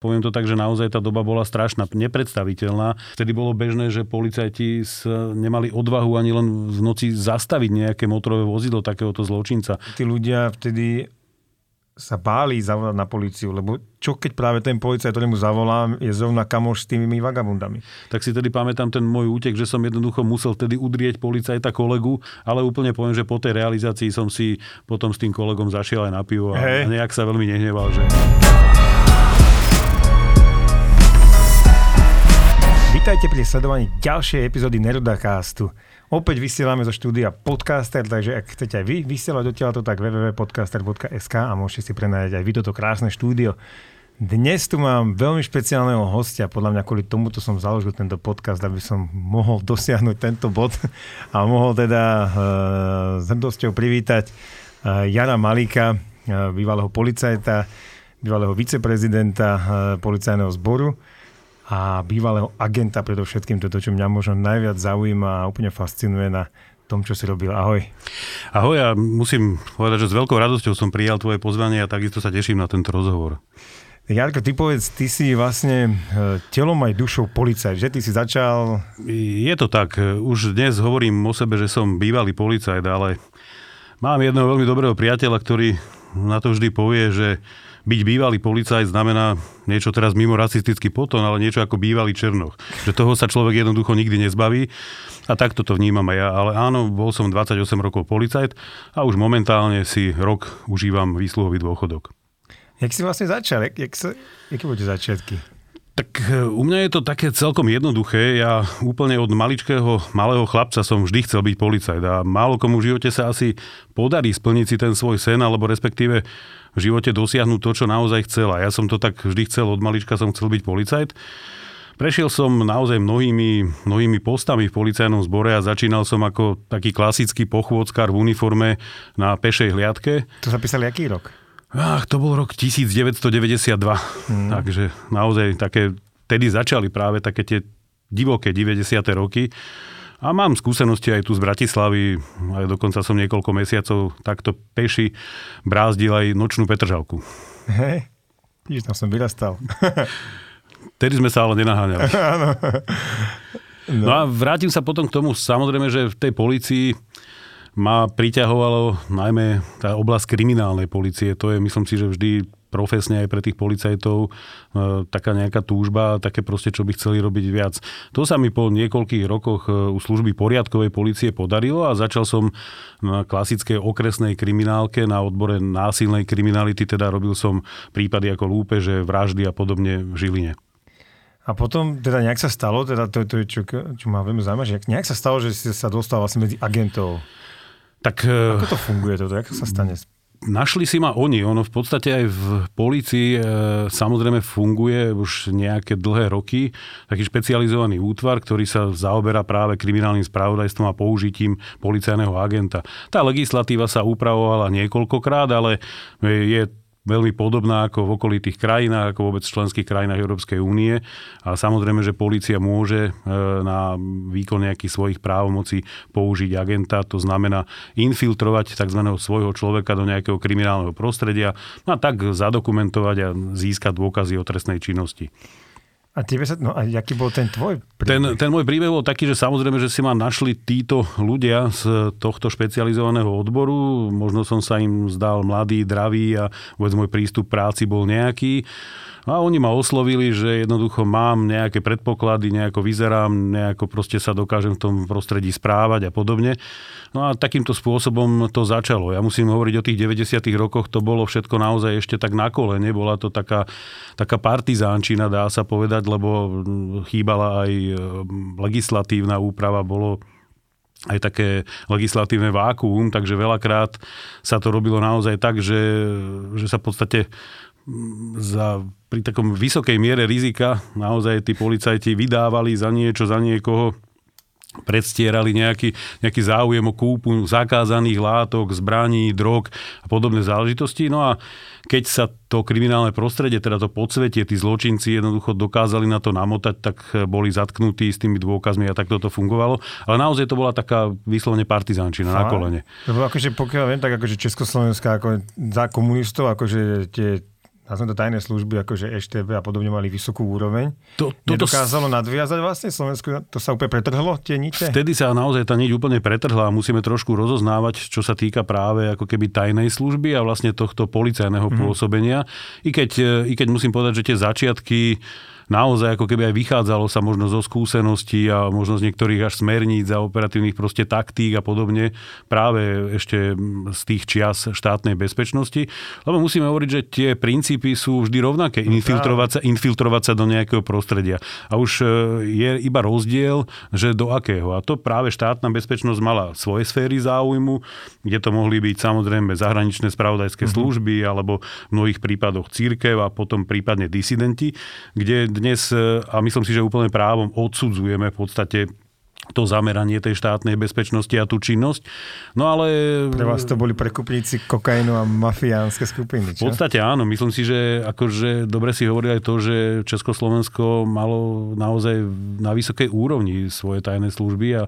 Poviem to tak, že naozaj tá doba bola strašná, nepredstaviteľná. Vtedy bolo bežné, že policajti nemali odvahu ani len v noci zastaviť nejaké motorové vozidlo takéhoto zločinca. Tí ľudia vtedy sa báli zavolať na policiu, lebo čo keď práve ten policajt, ktorému zavolám, je zrovna kamoš s tými vagabundami. Tak si tedy pamätám ten môj útek, že som jednoducho musel vtedy udrieť policajta kolegu, ale úplne poviem, že po tej realizácii som si potom s tým kolegom zašiel aj na pivo a hey. nejak sa veľmi nehneval, že... Vítajte pri sledovaní ďalšej epizódy Nerudacastu. Opäť vysielame zo štúdia Podcaster, takže ak chcete aj vy vysielať odtiaľto, tak www.podcaster.sk a môžete si prenajať aj vy toto krásne štúdio. Dnes tu mám veľmi špeciálneho hostia, podľa mňa kvôli tomuto som založil tento podcast, aby som mohol dosiahnuť tento bod a mohol teda uh, s hrdosťou privítať uh, Jana Malíka, uh, bývalého policajta, bývalého viceprezidenta policajného zboru a bývalého agenta predovšetkým, toto, čo mňa možno najviac zaujíma a úplne fascinuje na tom, čo si robil. Ahoj. Ahoj a musím povedať, že s veľkou radosťou som prijal tvoje pozvanie a takisto sa teším na tento rozhovor. Jarko, ty povedz, ty si vlastne e, telom aj dušou policajt, že ty si začal... Je to tak. Už dnes hovorím o sebe, že som bývalý policajt, ale mám jedného veľmi dobrého priateľa, ktorý na to vždy povie, že byť bývalý policajt znamená niečo teraz mimo rasistický potom, ale niečo ako bývalý Černoch. Že toho sa človek jednoducho nikdy nezbaví. A takto to vnímam aj ja. Ale áno, bol som 28 rokov policajt a už momentálne si rok užívam výsluhový dôchodok. Jak si vlastne začal? Jak, jak sa, jaké boli začiatky? Tak e, u mňa je to také celkom jednoduché. Ja úplne od maličkého malého chlapca som vždy chcel byť policajt a málo komu v živote sa asi podarí splniť si ten svoj sen, alebo respektíve v živote dosiahnuť to, čo naozaj chcela. Ja som to tak vždy chcel, od malička som chcel byť policajt. Prešiel som naozaj mnohými, mnohými postami v policajnom zbore a začínal som ako taký klasický pochôdzkar v uniforme na pešej hliadke. To zapísali aký rok? Ach, to bol rok 1992. Mm. Takže naozaj také, tedy začali práve také tie divoké 90. roky. A mám skúsenosti aj tu z Bratislavy, aj dokonca som niekoľko mesiacov takto peši brázdil aj nočnú Petržalku. Hej, Vidíš, tam som vyrastal. Tedy sme sa ale nenaháňali. no. no a vrátim sa potom k tomu, samozrejme, že v tej policii ma priťahovalo najmä tá oblasť kriminálnej policie. To je, myslím si, že vždy profesne aj pre tých policajtov e, taká nejaká túžba, také proste, čo by chceli robiť viac. To sa mi po niekoľkých rokoch e, u služby poriadkovej policie podarilo a začal som na klasickej okresnej kriminálke na odbore násilnej kriminality, teda robil som prípady ako lúpeže, vraždy a podobne v Žiline. A potom teda nejak sa stalo, teda to, to čo, čo ma veľmi zaujíma, že nejak sa stalo, že si sa dostal vlastne medzi agentov. Tak, Ako to funguje toto? Ako sa stane? Našli si ma oni. Ono v podstate aj v polícii e, samozrejme funguje už nejaké dlhé roky taký špecializovaný útvar, ktorý sa zaoberá práve kriminálnym spravodajstvom a použitím policajného agenta. Tá legislatíva sa upravovala niekoľkokrát, ale je veľmi podobná ako v okolitých krajinách, ako vôbec v členských krajinách Európskej únie. A samozrejme, že policia môže e, na výkon nejakých svojich právomocí použiť agenta, to znamená infiltrovať tzv. svojho človeka do nejakého kriminálneho prostredia no a tak zadokumentovať a získať dôkazy o trestnej činnosti. A tebe sa, no a aký bol ten tvoj príbeh? Ten, ten môj príbeh bol taký, že samozrejme, že si ma našli títo ľudia z tohto špecializovaného odboru. Možno som sa im zdal mladý, dravý a vôbec môj prístup práci bol nejaký. A oni ma oslovili, že jednoducho mám nejaké predpoklady, nejako vyzerám, nejako proste sa dokážem v tom prostredí správať a podobne. No a takýmto spôsobom to začalo. Ja musím hovoriť o tých 90. rokoch, to bolo všetko naozaj ešte tak na kolene. Bola to taká, taká partizánčina, dá sa povedať, lebo chýbala aj e, legislatívna úprava, bolo aj také legislatívne vákuum, takže veľakrát sa to robilo naozaj tak, že, že sa v podstate za, pri takom vysokej miere rizika naozaj tí policajti vydávali za niečo, za niekoho predstierali nejaký, nejaký záujem o kúpu zakázaných látok, zbraní, drog a podobné záležitosti. No a keď sa to kriminálne prostredie, teda to podsvetie, tí zločinci jednoducho dokázali na to namotať, tak boli zatknutí s tými dôkazmi a tak toto fungovalo. Ale naozaj to bola taká vyslovene partizánčina na kolene. Lebo akože pokiaľ viem, tak akože Československá ako za komunistov, akože tie nazvem to tajné služby, ako že EŠTB a podobne mali vysokú úroveň. To, toto Nedokázalo nadviazať vlastne Slovensku? To sa úplne pretrhlo, tie niče? Vtedy sa naozaj tá niť úplne pretrhla a musíme trošku rozoznávať, čo sa týka práve ako keby tajnej služby a vlastne tohto policajného mm-hmm. pôsobenia. I keď, I keď musím povedať, že tie začiatky naozaj ako keby aj vychádzalo sa možno zo skúseností a možno z niektorých až smerníc a operatívnych proste taktík a podobne práve ešte z tých čias štátnej bezpečnosti. Lebo musíme hovoriť, že tie princípy sú vždy rovnaké. No infiltrovať sa, infiltrovať sa do nejakého prostredia. A už e, je iba rozdiel, že do akého. A to práve štátna bezpečnosť mala svoje sféry záujmu, kde to mohli byť samozrejme zahraničné spravodajské mm-hmm. služby alebo v mnohých prípadoch církev a potom prípadne disidenti, kde dnes, e, a myslím si, že úplne právom, odsudzujeme v podstate to zameranie tej štátnej bezpečnosti a tú činnosť. No ale... Pre vás to boli prekupníci kokainu a mafiánske skupiny, čo? V podstate áno. Myslím si, že akože dobre si hovorili aj to, že Československo malo naozaj na vysokej úrovni svoje tajné služby a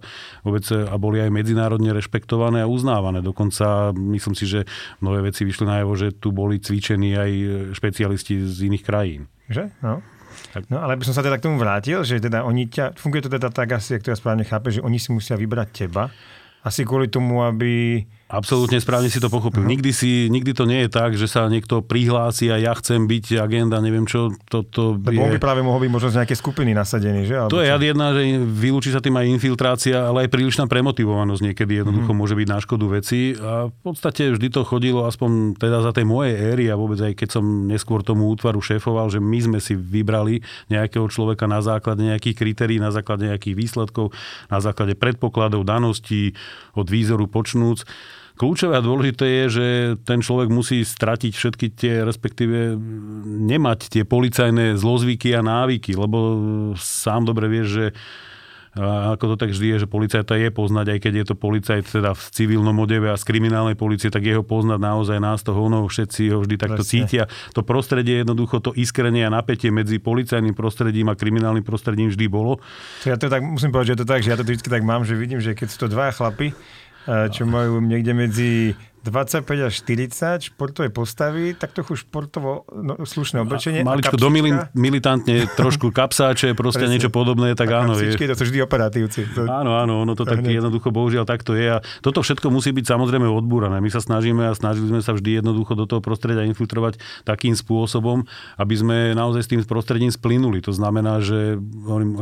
vôbec a boli aj medzinárodne rešpektované a uznávané. Dokonca myslím si, že mnohé veci vyšli najevo, že tu boli cvičení aj špecialisti z iných krajín. Že? No. No ale by som sa teda k tomu vrátil, že teda oni ťa, funguje to teda tak asi, ak to ja správne chápe, že oni si musia vybrať teba, asi kvôli tomu, aby Absolútne správne si to pochopil. Uh-huh. Nikdy, si, nikdy to nie je tak, že sa niekto prihlási a ja chcem byť agenda, neviem čo. To, to je... on by práve mohol byť možno z nejaké skupiny nasadený, že? Alebo to je čo? jedna, že vylúči sa tým aj infiltrácia, ale aj prílišná premotivovanosť niekedy jednoducho uh-huh. môže byť na škodu veci. A v podstate vždy to chodilo, aspoň teda za tej mojej éry a vôbec aj keď som neskôr tomu útvaru šéfoval, že my sme si vybrali nejakého človeka na základe nejakých kritérií, na základe nejakých výsledkov, na základe predpokladov, daností, od výzoru počnúc. Kľúčové a dôležité je, že ten človek musí stratiť všetky tie, respektíve nemať tie policajné zlozvyky a návyky, lebo sám dobre vieš, že a ako to tak vždy je, že policajta je poznať, aj keď je to policajt teda v civilnom odeve a z kriminálnej policie, tak jeho poznať naozaj nás to honov, všetci ho vždy takto Presne. cítia. To prostredie jednoducho, to iskrenie a napätie medzi policajným prostredím a kriminálnym prostredím vždy bolo. Ja to tak musím povedať, že to tak, že ja to vždy tak mám, že vidím, že keď sú to dva chlapy, čo majú niekde medzi 25 až 40 športové postavy, tak trochu športovo no, slušné oblečenie. Maličko domilin, militantne, trošku kapsáče, proste niečo podobné, tak a áno. Je. to sú vždy operatívci. To... Áno, áno, ono to tak jednoducho bohužiaľ takto je. A toto všetko musí byť samozrejme odbúrané. My sa snažíme a snažili sme sa vždy jednoducho do toho prostredia infiltrovať takým spôsobom, aby sme naozaj s tým prostredím splynuli. To znamená, že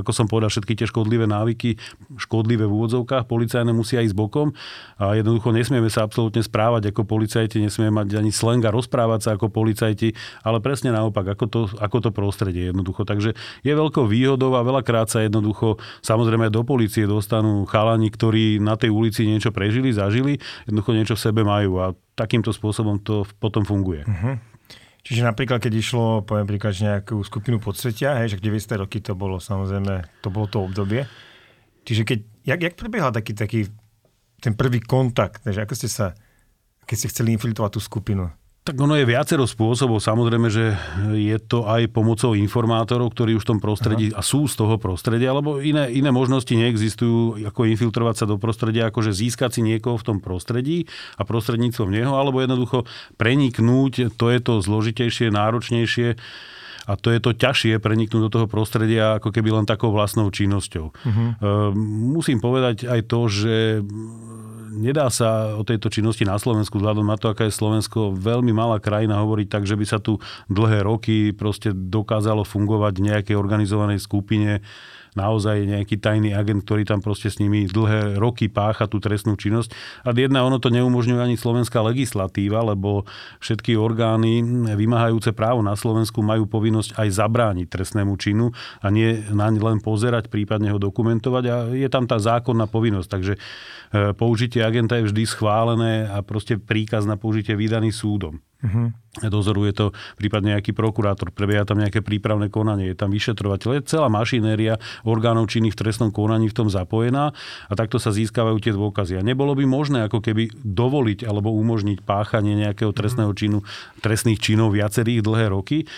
ako som povedal, všetky tie škodlivé návyky, škodlivé v úvodzovkách, policajné musia ísť bokom a jednoducho nesmieme sa absolútne správať správať ako policajti, nesmieme mať ani slang rozprávať sa ako policajti, ale presne naopak, ako to, ako to prostredie jednoducho. Takže je veľkou výhodou a veľakrát sa jednoducho, samozrejme do policie dostanú chalani, ktorí na tej ulici niečo prežili, zažili, jednoducho niečo v sebe majú a takýmto spôsobom to potom funguje. Uh-huh. Čiže napríklad, keď išlo, poviem príklad, nejakú skupinu podsvetia, hej, že 90. roky to bolo samozrejme, to bolo to obdobie. Čiže keď, jak, jak prebiehal taký, taký ten prvý kontakt, že ako ste sa keď ste chceli infiltrovať tú skupinu? Tak ono je viacero spôsobov. Samozrejme, že je to aj pomocou informátorov, ktorí už v tom prostredí Aha. a sú z toho prostredia, alebo iné, iné možnosti neexistujú, ako infiltrovať sa do prostredia, akože získať si niekoho v tom prostredí a prostredníctvom neho, alebo jednoducho preniknúť, to je to zložitejšie, náročnejšie a to je to ťažšie preniknúť do toho prostredia ako keby len takou vlastnou činnosťou. Uh-huh. Musím povedať aj to, že nedá sa o tejto činnosti na Slovensku, vzhľadom na to, aká je Slovensko veľmi malá krajina, hovoriť tak, že by sa tu dlhé roky proste dokázalo fungovať v nejakej organizovanej skupine naozaj nejaký tajný agent, ktorý tam proste s nimi dlhé roky pácha tú trestnú činnosť. A jedna, ono to neumožňuje ani slovenská legislatíva, lebo všetky orgány vymáhajúce právo na Slovensku majú povinnosť aj zabrániť trestnému činu a nie naň len pozerať, prípadne ho dokumentovať a je tam tá zákonná povinnosť. Takže E, použitie agenta je vždy schválené a proste príkaz na použitie vydaný súdom. Uh-huh. Dozoruje to prípadne nejaký prokurátor, prebieha tam nejaké prípravné konanie, je tam vyšetrovateľ, je celá mašinéria orgánov činných v trestnom konaní v tom zapojená a takto sa získavajú tie dôkazy. A nebolo by možné ako keby dovoliť alebo umožniť páchanie nejakého trestného činu, trestných činov viacerých dlhé roky,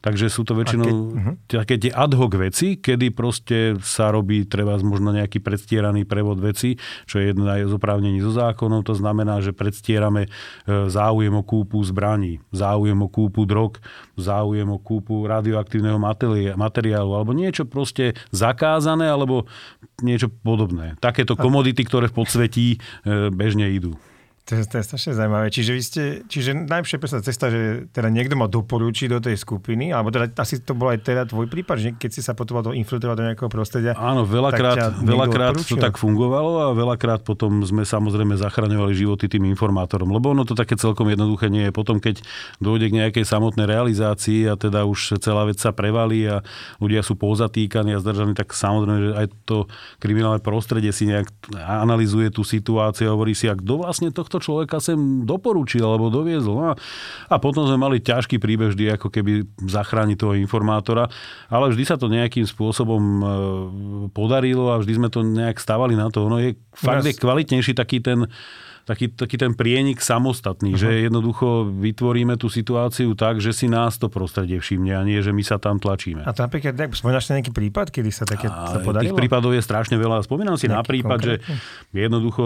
Takže sú to väčšinou keď, uh-huh. také tie ad hoc veci, kedy proste sa robí treba možno nejaký predstieraný prevod veci, čo je jedno aj z oprávnení zo zákonov. To znamená, že predstierame e, záujem o kúpu zbraní, záujem o kúpu drog, záujem o kúpu radioaktívneho materiálu alebo niečo proste zakázané alebo niečo podobné. Takéto komodity, ktoré v podsvetí e, bežne idú. To je, to je strašne zaujímavé. Čiže vy ste, čiže najlepšia presná cesta, že teda niekto ma doporučí do tej skupiny, alebo teda asi to bol aj teda tvoj prípad, že keď si sa potreboval infiltrovať do nejakého prostredia. Áno, veľakrát, veľakrát to tak fungovalo a veľakrát potom sme samozrejme zachraňovali životy tým informátorom, lebo ono to také celkom jednoduché nie je. Potom, keď dojde k nejakej samotnej realizácii a teda už celá vec sa prevalí a ľudia sú pozatýkaní a zdržaní, tak samozrejme, že aj to kriminálne prostredie si nejak analizuje tú situáciu a hovorí si, a kto vlastne tohto človeka sem doporučil alebo doviezol. No a, a potom sme mali ťažký príbeh vždy ako keby zachrániť toho informátora, ale vždy sa to nejakým spôsobom e, podarilo a vždy sme to nejak stavali na to. Ono je fakt je kvalitnejší taký ten taký, taký ten prienik samostatný, uh-huh. že jednoducho vytvoríme tú situáciu tak, že si nás to prostredie všimne a nie, že my sa tam tlačíme. A to napríklad, spomínaš nejaký prípad, kedy sa také a sa podarilo? Tých prípadov je strašne veľa. Spomínam si na prípad, konkrétne? že jednoducho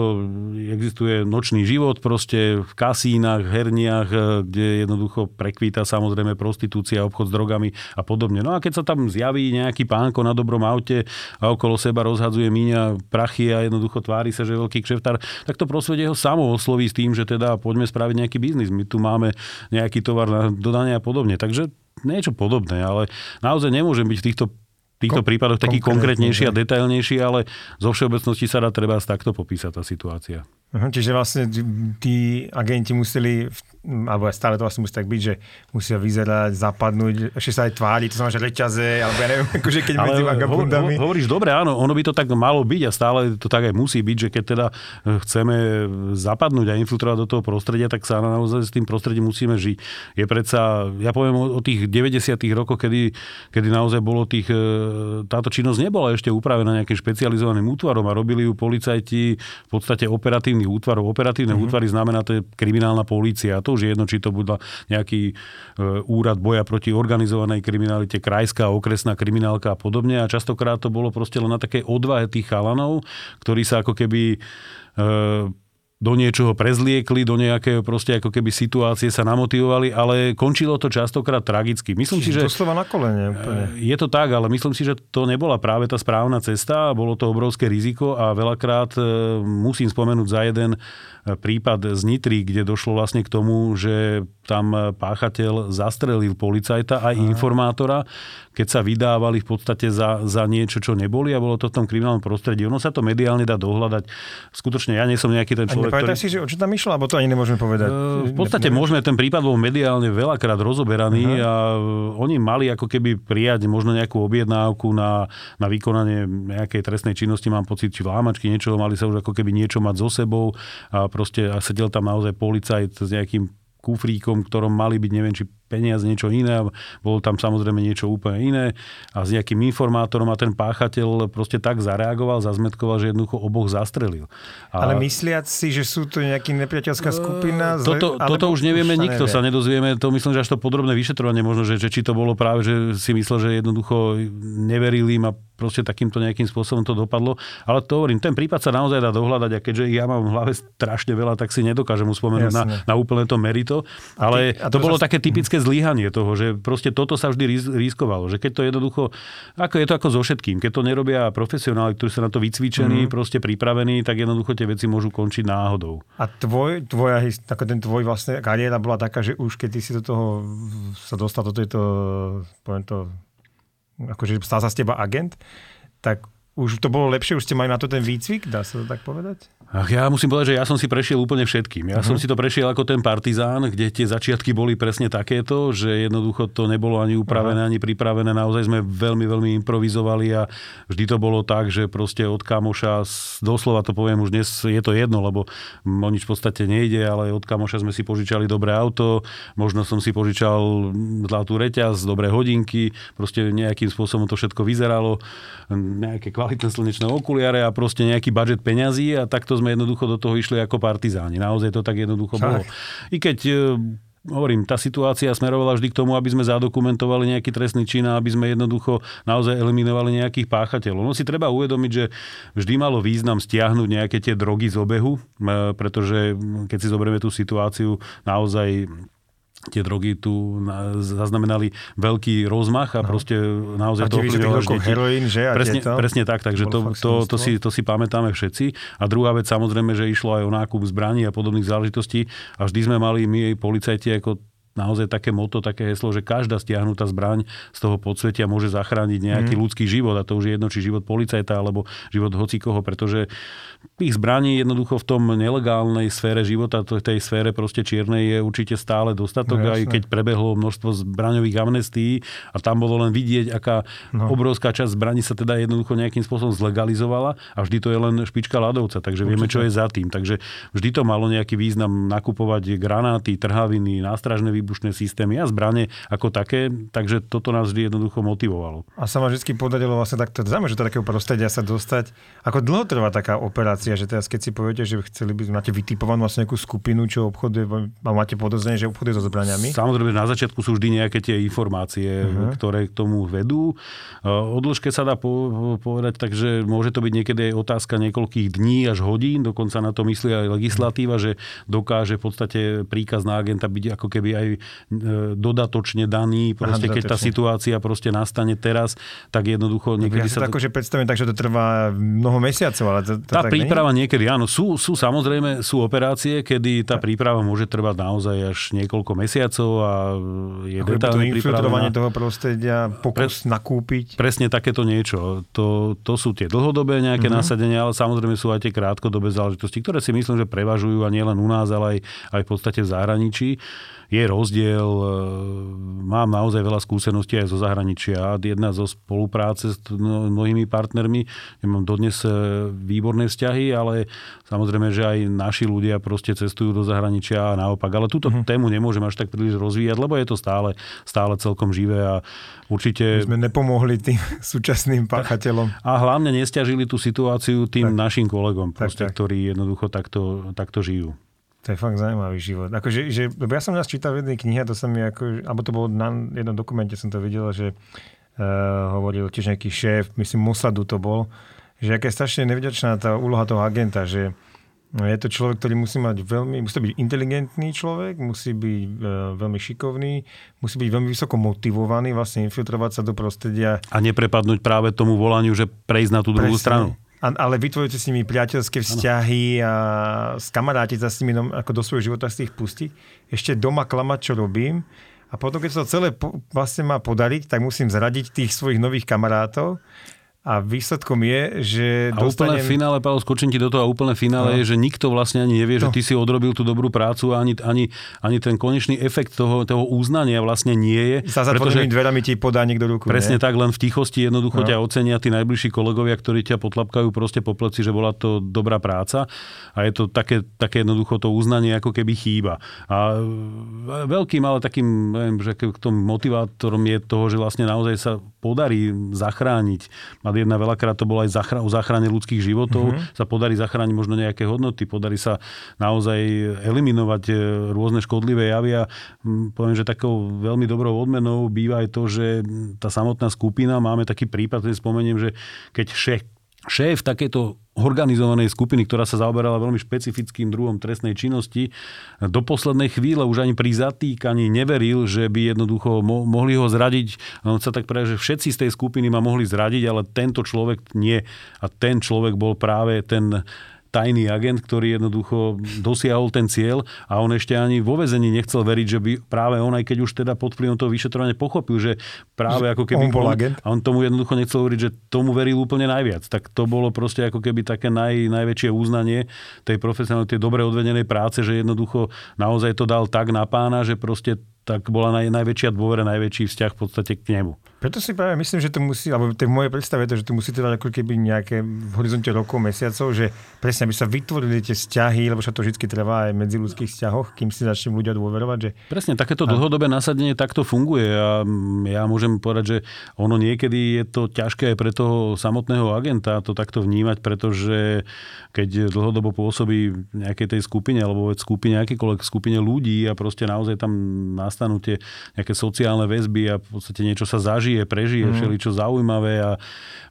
existuje nočný život proste v kasínach, herniach, kde jednoducho prekvíta samozrejme prostitúcia, obchod s drogami a podobne. No a keď sa tam zjaví nejaký pánko na dobrom aute a okolo seba rozhadzuje míňa prachy a jednoducho tvári sa, že je veľký kšeftár, tak to prosvedie ho sám samo osloví s tým, že teda poďme spraviť nejaký biznis. My tu máme nejaký tovar na dodanie a podobne. Takže niečo podobné, ale naozaj nemôžem byť v týchto týchto prípadoch taký konkrétnejší a detailnejší, ale zo všeobecnosti sa dá treba takto popísať tá situácia. Uh-huh, čiže vlastne tí agenti museli alebo stále to vlastne musí tak byť, že musia vyzerať, zapadnúť, ešte sa aj tváriť, to znamená, že reťaze, alebo ja neviem, akože keď medzi vagabundami. Ho, hovoríš dobre, áno, ono by to tak malo byť a stále to tak aj musí byť, že keď teda eh, chceme zapadnúť a infiltrovať do toho prostredia, tak sa naozaj s tým prostredím musíme žiť. Je predsa, ja poviem o, o tých 90 rokoch, kedy, kedy naozaj bolo tých, eh, táto činnosť nebola ešte upravená nejakým špecializovaným útvarom a robili ju policajti v podstate operatívnych útvarov. Operatívne mm-hmm. útvary znamená, to je kriminálna polícia. A to už je jedno, či to bude nejaký e, úrad boja proti organizovanej kriminalite, krajská, okresná kriminálka a podobne. A častokrát to bolo proste len na takej odvahe tých chalanov, ktorí sa ako keby e, do niečoho prezliekli, do nejakého proste ako keby situácie sa namotivovali, ale končilo to častokrát tragicky. Myslím Čiže si, že... Doslova na kolene. Úplne. Je to tak, ale myslím si, že to nebola práve tá správna cesta bolo to obrovské riziko a veľakrát e, musím spomenúť za jeden prípad z Nitry, kde došlo vlastne k tomu, že tam páchateľ zastrelil policajta aj informátora, keď sa vydávali v podstate za, za niečo, čo neboli a bolo to v tom kriminálnom prostredí. Ono sa to mediálne dá dohľadať. Skutočne, ja nie som nejaký ten človek, ktorý... si, že o čo tam išlo, alebo to ani nemôžeme povedať? E, v podstate ne, môžeme, ten prípad bol mediálne veľakrát rozoberaný Aha. a oni mali ako keby prijať možno nejakú objednávku na, na vykonanie nejakej trestnej činnosti, mám pocit, či vlámačky, niečo, mali sa už ako keby niečo mať so sebou a proste a sedel tam naozaj policajt s nejakým kufríkom, ktorom mali byť, neviem, či peniaze, niečo iné, bolo tam samozrejme niečo úplne iné a s nejakým informátorom a ten páchateľ proste tak zareagoval, zazmetkoval, že jednoducho oboch zastrelil. A... Ale mysliac si, že sú to nejaký nepriateľská skupina? Zle... Toto, toto už nevieme, už nikto nevie. sa nedozvieme, to myslím, že až to podrobné vyšetrovanie možno, že, že či to bolo práve, že si myslel, že jednoducho neverili im a proste takýmto nejakým spôsobom to dopadlo. Ale to hovorím, ten prípad sa naozaj dá dohľadať a keďže ja mám v hlave strašne veľa, tak si nedokážem uspomenúť na, na úplne to merito. Ale a ty, a to, to bolo zas... také typické zlyhanie toho, že proste toto sa vždy riskovalo. Že keď to jednoducho, ako je to ako so všetkým, keď to nerobia profesionáli, ktorí sú na to vycvičení, mm. proste pripravení, tak jednoducho tie veci môžu končiť náhodou. A tvoj, tvoja, ako ten tvoj vlastne kariéra bola taká, že už keď ty si do toho sa dostal do tejto, poviem to, akože stal sa z teba agent, tak už to bolo lepšie, už ste mali na to ten výcvik, dá sa to tak povedať? Ach, ja musím povedať, že ja som si prešiel úplne všetkým. Ja uh-huh. som si to prešiel ako ten partizán, kde tie začiatky boli presne takéto, že jednoducho to nebolo ani upravené, uh-huh. ani pripravené. Naozaj sme veľmi, veľmi improvizovali a vždy to bolo tak, že proste od kamoša, doslova to poviem už dnes, je to jedno, lebo o nič v podstate nejde, ale od kamoša sme si požičali dobré auto, možno som si požičal zlatú reťaz, dobré hodinky, proste nejakým spôsobom to všetko vyzeralo, nejaké kvalitné slnečné okuliare a proste nejaký budget peňazí a takto sme jednoducho do toho išli ako partizáni. Naozaj to tak jednoducho bolo. I keď e, hovorím, tá situácia smerovala vždy k tomu, aby sme zadokumentovali nejaký trestný čin a aby sme jednoducho naozaj eliminovali nejakých páchateľov. No si treba uvedomiť, že vždy malo význam stiahnuť nejaké tie drogy z obehu, pretože keď si zoberieme tú situáciu, naozaj tie drogy tu zaznamenali veľký rozmach a no. proste naozaj a to ovplyvňovalo deti. Heroín, že? A presne, to? presne tak, takže to, to, to, si, to si pamätáme všetci. A druhá vec samozrejme, že išlo aj o nákup zbraní a podobných záležitostí a vždy sme mali my policajti ako naozaj také moto, také heslo, že každá stiahnutá zbraň z toho podsvetia môže zachrániť nejaký mm. ľudský život a to už je jedno, či život policajta alebo život hocikoho, pretože tých zbraní jednoducho v tom nelegálnej sfére života, v tej sfére proste čiernej je určite stále dostatok, no, aj keď prebehlo množstvo zbraňových amnestií a tam bolo len vidieť, aká no. obrovská časť zbraní sa teda jednoducho nejakým spôsobom zlegalizovala a vždy to je len špička ľadovca, takže určite. vieme, čo je za tým. Takže vždy to malo nejaký význam nakupovať granáty, trhaviny, nástražné výbušné systémy a zbranie ako také, takže toto nás vždy jednoducho motivovalo. A sa ma vždy podarilo vlastne takto, zaujímavé, že do takého prostredia sa dostať. Ako dlho trvá taká operácia? že teraz keď si poviete, že chceli by, máte vytipovanú vlastne nejakú skupinu, čo obchoduje, a máte podozrenie, že obchoduje so zbraniami? Samozrejme, na začiatku sú vždy nejaké tie informácie, uh-huh. ktoré k tomu vedú. O dĺžke sa dá povedať, takže môže to byť niekedy aj otázka niekoľkých dní až hodín, dokonca na to myslí aj legislatíva, že dokáže v podstate príkaz na agenta byť ako keby aj e, dodatočne daný, proste Aha, keď tá situácia proste nastane teraz, tak jednoducho niekedy ja sa... to... že predstavím tak, že to trvá mnoho mesiacov, ale to, to tá tak príprava nie? niekedy, áno. Sú, sú samozrejme, sú operácie, kedy tá príprava môže trvať naozaj až niekoľko mesiacov a je Ako detálne pripravená. toho prostredia, pokus Pre, nakúpiť. Presne takéto niečo. To, to sú tie dlhodobé nejaké mm-hmm. nasadenia, ale samozrejme sú aj tie krátkodobé záležitosti, ktoré si myslím, že prevažujú a nielen u nás, ale aj, aj v podstate v zahraničí je rozdiel. E, mám naozaj veľa skúseností aj zo zahraničia. Jedna zo spolupráce s mnohými partnermi. Ja mám dodnes e, výborné vzťahy, ale samozrejme, že aj naši ľudia proste cestujú do zahraničia a naopak. Ale túto uh-huh. tému nemôžem až tak príliš rozvíjať, lebo je to stále, stále celkom živé a určite... My sme nepomohli tým súčasným páchateľom. A hlavne nestiažili tú situáciu tým tak. našim kolegom, proste, tak, tak. ktorí jednoducho takto, takto žijú. To je fakt zaujímavý život. Akože, že, ja som nás čítal v jednej knihe, to sa mi ako, alebo to bolo na jednom dokumente som to videl, že uh, hovoril tiež nejaký šéf, myslím Mossadu to bol, že aká je strašne nevďačná tá úloha toho agenta, že je to človek, ktorý musí mať veľmi, musí byť inteligentný človek, musí byť uh, veľmi šikovný, musí byť veľmi vysoko motivovaný, vlastne infiltrovať sa do prostredia. A neprepadnúť práve tomu volaniu, že prejsť na tú druhú Presne. stranu ale vytvorujete s nimi priateľské vzťahy a skamarátiť sa s nimi ako do svojho života z tých pustiť. Ešte doma klamať, čo robím. A potom, keď sa to celé po, vlastne má podariť, tak musím zradiť tých svojich nových kamarátov a výsledkom je, že A dostanem... úplné finále, Pavel, skočím ti do toho, a úplné finále no. je, že nikto vlastne ani nevie, no. že ty si odrobil tú dobrú prácu a ani, ani, ani ten konečný efekt toho, toho uznania vlastne nie je. Za zatvorenými dverami ti podá niekto ruku. Presne nie? tak, len v tichosti jednoducho no. ťa ocenia tí najbližší kolegovia, ktorí ťa potlapkajú proste po pleci, že bola to dobrá práca a je to také, také jednoducho to uznanie ako keby chýba. A veľkým, ale takým, neviem, že k tomu motivátorom je toho, že vlastne naozaj sa podarí zachrániť jedna veľakrát to bolo aj zachra- o záchrane ľudských životov, mm-hmm. sa podarí zachrániť možno nejaké hodnoty, podarí sa naozaj eliminovať e, rôzne škodlivé javy a poviem, že takou veľmi dobrou odmenou býva aj to, že tá samotná skupina, máme taký prípad, ktorý spomeniem, že keď šéf, šéf takéto organizovanej skupiny, ktorá sa zaoberala veľmi špecifickým druhom trestnej činnosti, do poslednej chvíle už ani pri zatýkaní neveril, že by jednoducho mo- mohli ho zradiť. On sa tak práve, že všetci z tej skupiny ma mohli zradiť, ale tento človek nie. A ten človek bol práve ten tajný agent, ktorý jednoducho dosiahol ten cieľ a on ešte ani vo vezení nechcel veriť, že by práve on, aj keď už teda pod vplyvom toho vyšetrovania pochopil, že práve ako keby... On bol agent. A on tomu jednoducho nechcel veriť, že tomu veril úplne najviac. Tak to bolo proste ako keby také naj, najväčšie uznanie tej profesionálnej, tej dobre odvedenej práce, že jednoducho naozaj to dal tak na pána, že proste tak bola naj, najväčšia dôvera, najväčší vzťah v podstate k nemu. Preto si práve myslím, že to musí, alebo to v mojej predstave to, že to musí trvať ako keby nejaké v horizonte rokov, mesiacov, že presne aby sa vytvorili tie vzťahy, lebo sa to vždy trvá aj medzi ľudských vzťahoch, kým si začnú ľudia dôverovať. Že... Presne, takéto dlhodobé nasadenie takto funguje a ja môžem povedať, že ono niekedy je to ťažké aj pre toho samotného agenta to takto vnímať, pretože keď dlhodobo pôsobí v nejakej tej skupine alebo v skupine, akýkoľvek skupine ľudí a proste naozaj tam nastanú tie nejaké sociálne väzby a v podstate niečo sa zažije, prežije, mm. všeličo zaujímavé a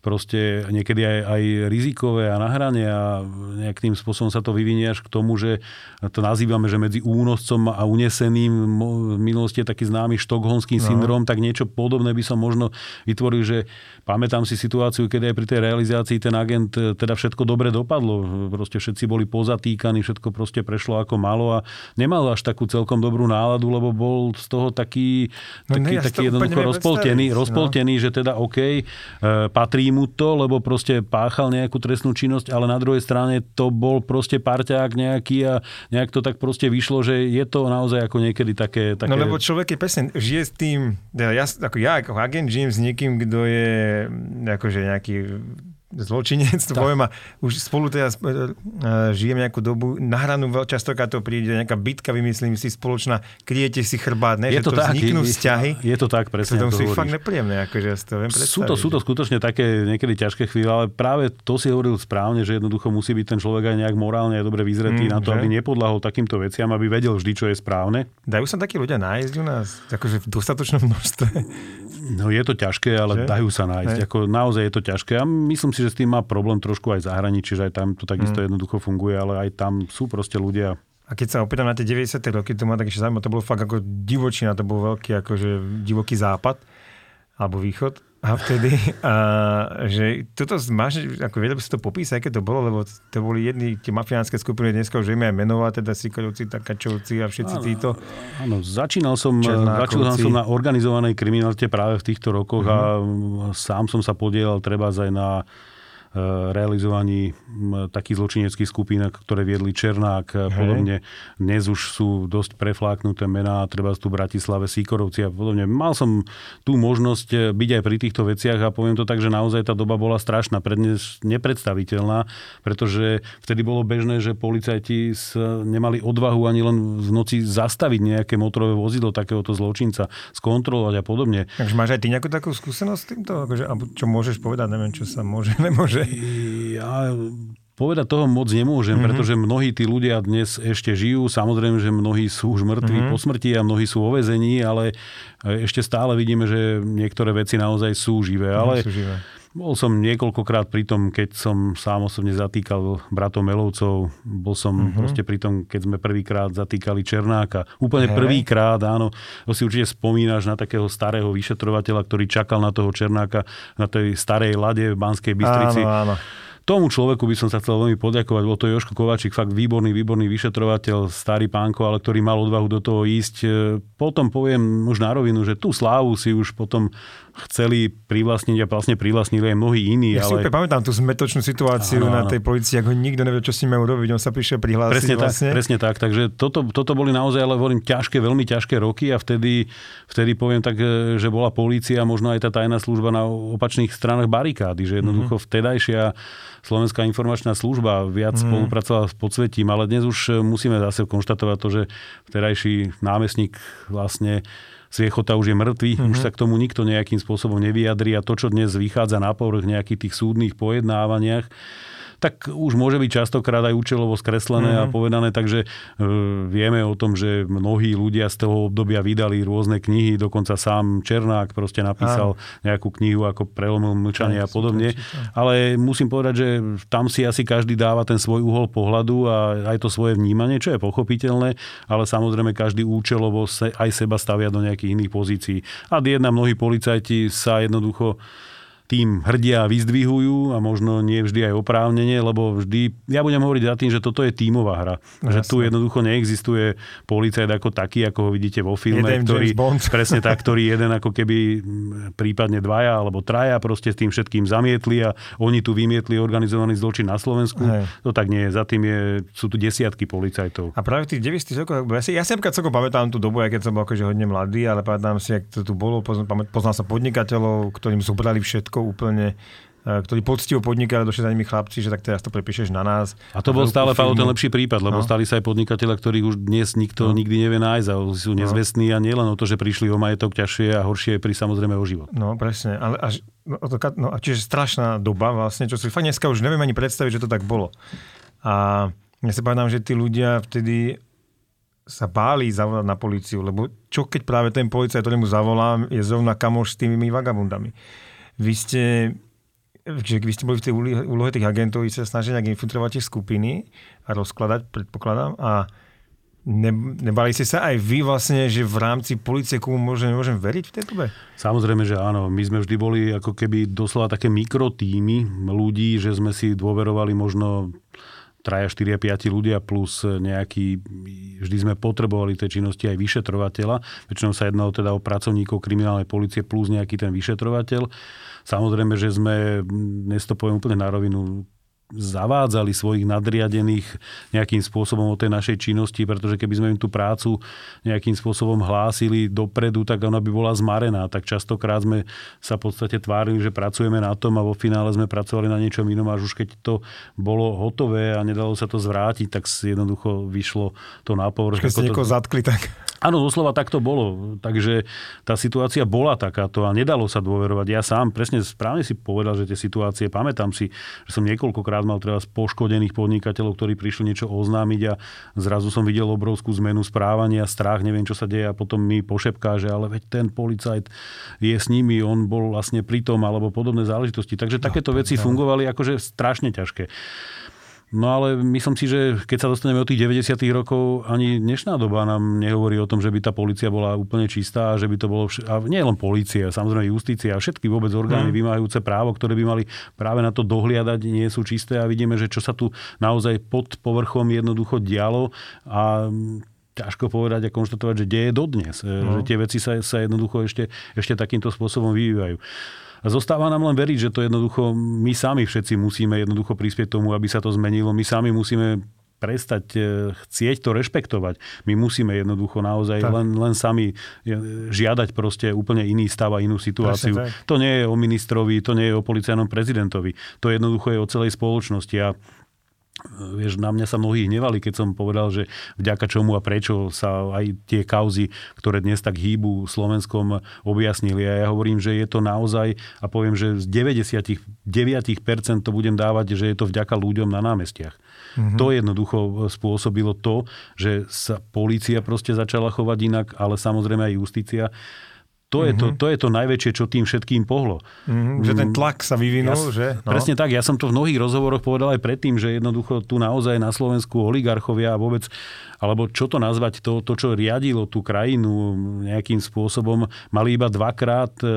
proste niekedy aj, aj rizikové a nahranie a nejakým spôsobom sa to vyvinie až k tomu, že to nazývame, že medzi únoscom a uneseným v minulosti je taký známy štokholmský no. syndrom, tak niečo podobné by som možno vytvoril, že pamätám si situáciu, keď aj pri tej realizácii ten agent e, teda všetko dobre dopadlo. Proste všetci boli pozatýkaní, všetko proste prešlo ako malo a nemal až takú celkom dobrú náladu, lebo bol z toho taký, no, taký, ne, taký jednoducho rozpoltený, no. rozpoltený, že teda OK, e, patrí mu to, lebo proste páchal nejakú trestnú činnosť, ale na druhej strane to bol proste parťák nejaký a nejak to tak proste vyšlo, že je to naozaj ako niekedy také... také... No lebo človek je presne, žije s tým, ja, ako ja ako agent žijem s niekým, kto je akože nejaký zločinec, to poviem a už spolu teraz uh, žijeme nejakú dobu, na hranu častokrát to príde, nejaká bitka, vymyslím si, spoločná, kryjete si chrbát, ne, je že to, to tak, vzniknú je, vzťahy. Je to tak, presne. To musí fakt nepríjemné, akože ja to viem Sú to, sú to skutočne také niekedy ťažké chvíle, ale práve to si hovoril správne, že jednoducho musí byť ten človek aj nejak morálne a dobre vyzretý mm, na to, že? aby nepodlahol takýmto veciam, aby vedel vždy, čo je správne. Dajú sa takí ľudia nájsť u nás, akože v dostatočnom množstve? No je to ťažké, ale že? dajú sa nájsť. Ako, naozaj je to ťažké. A myslím si, že s tým má problém trošku aj zahraničí, že aj tam to takisto mm. jednoducho funguje, ale aj tam sú proste ľudia, a keď sa opýtam na tie 90. roky, to ma tak ešte zaujímavé, to bolo fakt ako divočina, to bol veľký akože divoký západ alebo východ. A vtedy, a, že toto máš, ako vedel by si to popísať, aké to bolo, lebo to boli jedni tie mafiánske skupiny, dneska už vieme aj menovať, teda Sikorovci, Takačovci a všetci áno, títo. Áno, začínal som, začínal som na organizovanej kriminalite práve v týchto rokoch mm-hmm. a sám som sa podielal treba aj na realizovaní takých zločineckých skupín, ktoré viedli Černák a podobne. Dnes už sú dosť prefláknuté mená, treba tu v Bratislave, Síkorovci a podobne. Mal som tú možnosť eh, byť aj pri týchto veciach a poviem to tak, že naozaj tá doba bola strašná, prednes nepredstaviteľná, pretože vtedy bolo bežné, že policajti nemali odvahu ani len v noci zastaviť nejaké motorové vozidlo takéhoto zločinca, skontrolovať a podobne. Takže máš aj ty nejakú takú skúsenosť s týmto? Akože, čo môžeš povedať, neviem, čo sa môže, nemôže. Ja povedať toho moc nemôžem, mm-hmm. pretože mnohí tí ľudia dnes ešte žijú. Samozrejme, že mnohí sú už mŕtvi mm-hmm. po smrti a mnohí sú vo vezení, ale ešte stále vidíme, že niektoré veci naozaj sú živé. Ale sú živé. Bol som niekoľkokrát pri tom, keď som sám osobne zatýkal bratov Melovcov. Bol som mm-hmm. proste pri tom, keď sme prvýkrát zatýkali Černáka. Úplne hey. prvýkrát, áno. To si určite spomínaš na takého starého vyšetrovateľa, ktorý čakal na toho Černáka na tej starej lade v Banskej Bystrici. Áno, áno. Tomu človeku by som sa chcel veľmi poďakovať. Bol to Joško Kovačík, fakt výborný, výborný vyšetrovateľ, starý pánko, ale ktorý mal odvahu do toho ísť. E, potom poviem už na rovinu, že tú slávu si už potom chceli privlastniť a vlastne privlastnili aj mnohí iní. Ja ale... si úplne pamätám tú zmetočnú situáciu áno, na tej policii, ako nikto nevie, čo si majú robiť, on sa prišiel prihlásiť. Presne vlastne. tak, presne tak. Takže toto, toto boli naozaj, ale hovorím, ťažké, veľmi ťažké roky a vtedy, vtedy poviem tak, e, že bola polícia, možno aj tá tajná služba na opačných stranách barikády, že jednoducho mm-hmm. vtedajšia Slovenská informačná služba viac mm. spolupracovala s podsvetím, ale dnes už e, musíme zase konštatovať to, že vtedajší námestník vlastne Sviechota už je mŕtvý, mm-hmm. už sa k tomu nikto nejakým spôsobom nevyjadrí a to, čo dnes vychádza na povrch nejakých tých súdnych pojednávaniach, tak už môže byť častokrát aj účelovo skreslené mm-hmm. a mhm. povedané, takže e, vieme o tom, že mnohí ľudia z toho obdobia vydali rôzne knihy, dokonca sám Černák proste napísal Áno. nejakú knihu ako Prelomil mlčanie a podobne. Ale musím povedať, že tam si asi každý dáva ten svoj uhol pohľadu a aj to svoje vnímanie, čo je pochopiteľné, ale samozrejme každý účelovo aj seba stavia do nejakých iných pozícií. A jedna mnohí policajti sa jednoducho tým hrdia a vyzdvihujú a možno nie vždy aj oprávnenie, lebo vždy, ja budem hovoriť za tým, že toto je tímová hra. No, že tu jednoducho neexistuje policajt ako taký, ako ho vidíte vo filme, jeden ktorý, presne tak, ktorý jeden ako keby prípadne dvaja alebo traja proste s tým všetkým zamietli a oni tu vymietli organizovaný zločin na Slovensku. Hej. To tak nie je. Za tým je, sú tu desiatky policajtov. A práve v tých 90 rokoch, ja si, ja si celkom pamätám tú dobu, aj keď som bol akože hodne mladý, ale pamätám si, ak to tu bolo, poznal, poznal sa podnikateľov, ktorým zobrali všetko všetko úplne e, ktorí poctivo podnikali, došli za nimi chlapci, že tak teraz to prepíšeš na nás. A to bol stále Pavel ten lepší prípad, lebo no. stali sa aj podnikateľa, ktorých už dnes nikto no. nikdy nevie nájsť a sú no. nezvestní a nielen o to, že prišli o majetok ťažšie a horšie pri samozrejme o život. No presne, ale až, no, to, no, a čiže strašná doba vlastne, čo si fakt dneska už neviem ani predstaviť, že to tak bolo. A ja si pamätám, že tí ľudia vtedy sa báli zavolať na políciu, lebo čo keď práve ten policajt, ktorému zavolám, je zrovna kamoš s tými vagabundami. Vy ste, že vy ste boli v tej úlohe tých agentov, vy sa snažili nejak infiltrovať tie skupiny a rozkladať, predpokladám, a ne, nebali ste sa aj vy vlastne, že v rámci policie, komu môžem, môžem veriť v tej dobe? Samozrejme, že áno. My sme vždy boli ako keby doslova také mikrotýmy ľudí, že sme si dôverovali možno traja, štyria, piati ľudia plus nejaký, vždy sme potrebovali tej činnosti aj vyšetrovateľa. Väčšinou sa jednalo teda o pracovníkov kriminálnej policie plus nejaký ten vyšetrovateľ. Samozrejme, že sme, dnes to poviem úplne na rovinu, zavádzali svojich nadriadených nejakým spôsobom o tej našej činnosti, pretože keby sme im tú prácu nejakým spôsobom hlásili dopredu, tak ona by bola zmarená. Tak častokrát sme sa v podstate tvárili, že pracujeme na tom a vo finále sme pracovali na niečom inom, až už keď to bolo hotové a nedalo sa to zvrátiť, tak jednoducho vyšlo to na povrch. Keď ste niekoho zatkli, tak... Áno, doslova tak to bolo. Takže tá situácia bola takáto a nedalo sa dôverovať. Ja sám presne správne si povedal, že tie situácie, pamätám si, že som niekoľkokrát mal treba poškodených podnikateľov, ktorí prišli niečo oznámiť a zrazu som videl obrovskú zmenu správania, strach, neviem, čo sa deje a potom mi pošepká, že ale veď ten policajt je s nimi, on bol vlastne pri tom alebo podobné záležitosti. Takže no, takéto veci no. fungovali akože strašne ťažké. No ale myslím si, že keď sa dostaneme od tých 90. rokov, ani dnešná doba nám nehovorí o tom, že by tá policia bola úplne čistá a že by to bolo... Vš- a nie len policia, samozrejme justícia a všetky vôbec orgány mm. vymáhajúce právo, ktoré by mali práve na to dohliadať, nie sú čisté a vidíme, že čo sa tu naozaj pod povrchom jednoducho dialo a ťažko povedať a konštatovať, že deje dodnes. No. Že tie veci sa, sa jednoducho ešte, ešte takýmto spôsobom vyvíjajú. Zostáva nám len veriť, že to jednoducho my sami všetci musíme jednoducho prispieť tomu, aby sa to zmenilo. My sami musíme prestať e, chcieť to rešpektovať. My musíme jednoducho naozaj len, len sami e, žiadať proste úplne iný stav a inú situáciu. To nie je o ministrovi, to nie je o policajnom prezidentovi. To jednoducho je o celej spoločnosti. A vieš, na mňa sa mnohí hnevali, keď som povedal, že vďaka čomu a prečo sa aj tie kauzy, ktoré dnes tak hýbu Slovenskom, objasnili. A ja hovorím, že je to naozaj, a poviem, že z 99% to budem dávať, že je to vďaka ľuďom na námestiach. Mm-hmm. To jednoducho spôsobilo to, že sa polícia proste začala chovať inak, ale samozrejme aj justícia. To je, mm-hmm. to, to je to najväčšie, čo tým všetkým pohlo. Mm-hmm, že ten tlak sa vyvinul, ja, že? No. Presne tak, ja som to v mnohých rozhovoroch povedal aj predtým, že jednoducho tu naozaj na Slovensku oligarchovia a vôbec alebo čo to nazvať, to, to, čo riadilo tú krajinu nejakým spôsobom, mali iba dvakrát e,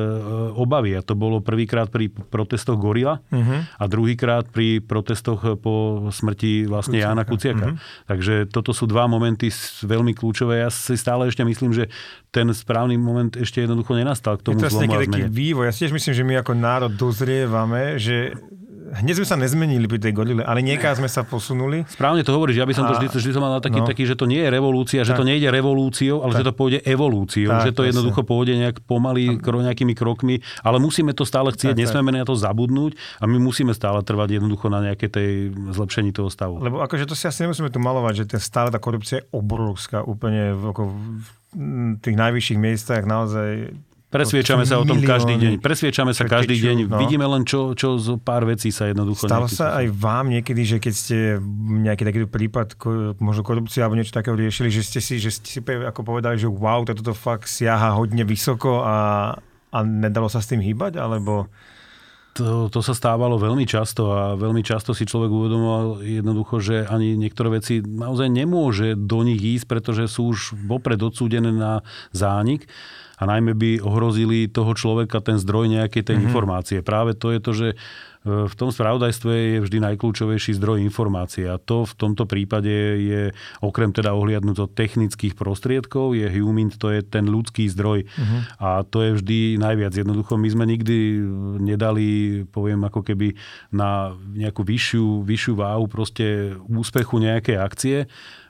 obavy. A to bolo prvýkrát pri protestoch Gorila uh-huh. a druhýkrát pri protestoch po smrti vlastne Kuciaka. Jána Kuciaka. Uh-huh. Takže toto sú dva momenty veľmi kľúčové. Ja si stále ešte myslím, že ten správny moment ešte jednoducho nenastal k tomu je to zlomu a zmene. vývoj. Ja si tiež myslím, že my ako národ dozrievame, že hneď sme sa nezmenili pri tej gorile, ale niekam sme sa posunuli. Správne to hovoríš, ja by som to vždy, vždy som mal taký, no. taký, že to nie je revolúcia, tak. že to nejde revolúciou, ale tak. že to pôjde evolúciou, tak, že to jednoducho pôjde nejak pomaly, kro, nejakými krokmi, ale musíme to stále chcieť, tak, nesmieme tak. na to zabudnúť a my musíme stále trvať jednoducho na nejaké tej zlepšení toho stavu. Lebo akože to si asi nemusíme tu malovať, že ten stále tá korupcia je obrovská úplne v, ako v tých najvyšších miestach naozaj Presviečame sa o tom každý deň. Presviečame sa každý deň. No. Vidíme len, čo, čo zo pár vecí sa jednoducho... Stalo sa aj vám niekedy, že keď ste nejaký taký prípad, možno korupcia alebo niečo takého riešili, že ste si, že ste si ako povedali, že wow, toto fakt siaha hodne vysoko a, a nedalo sa s tým hýbať, alebo... To, to sa stávalo veľmi často a veľmi často si človek uvedomoval jednoducho, že ani niektoré veci naozaj nemôže do nich ísť, pretože sú už vopred odsúdené na zánik a najmä by ohrozili toho človeka, ten zdroj nejakej tej mm-hmm. informácie. Práve to je to, že v tom spravodajstve je vždy najkľúčovejší zdroj informácie a to v tomto prípade je, okrem teda ohliadnúť od technických prostriedkov, je human, to je ten ľudský zdroj uh-huh. a to je vždy najviac. Jednoducho my sme nikdy nedali, poviem ako keby na nejakú vyššiu, vyššiu váhu proste úspechu nejakej akcie, E,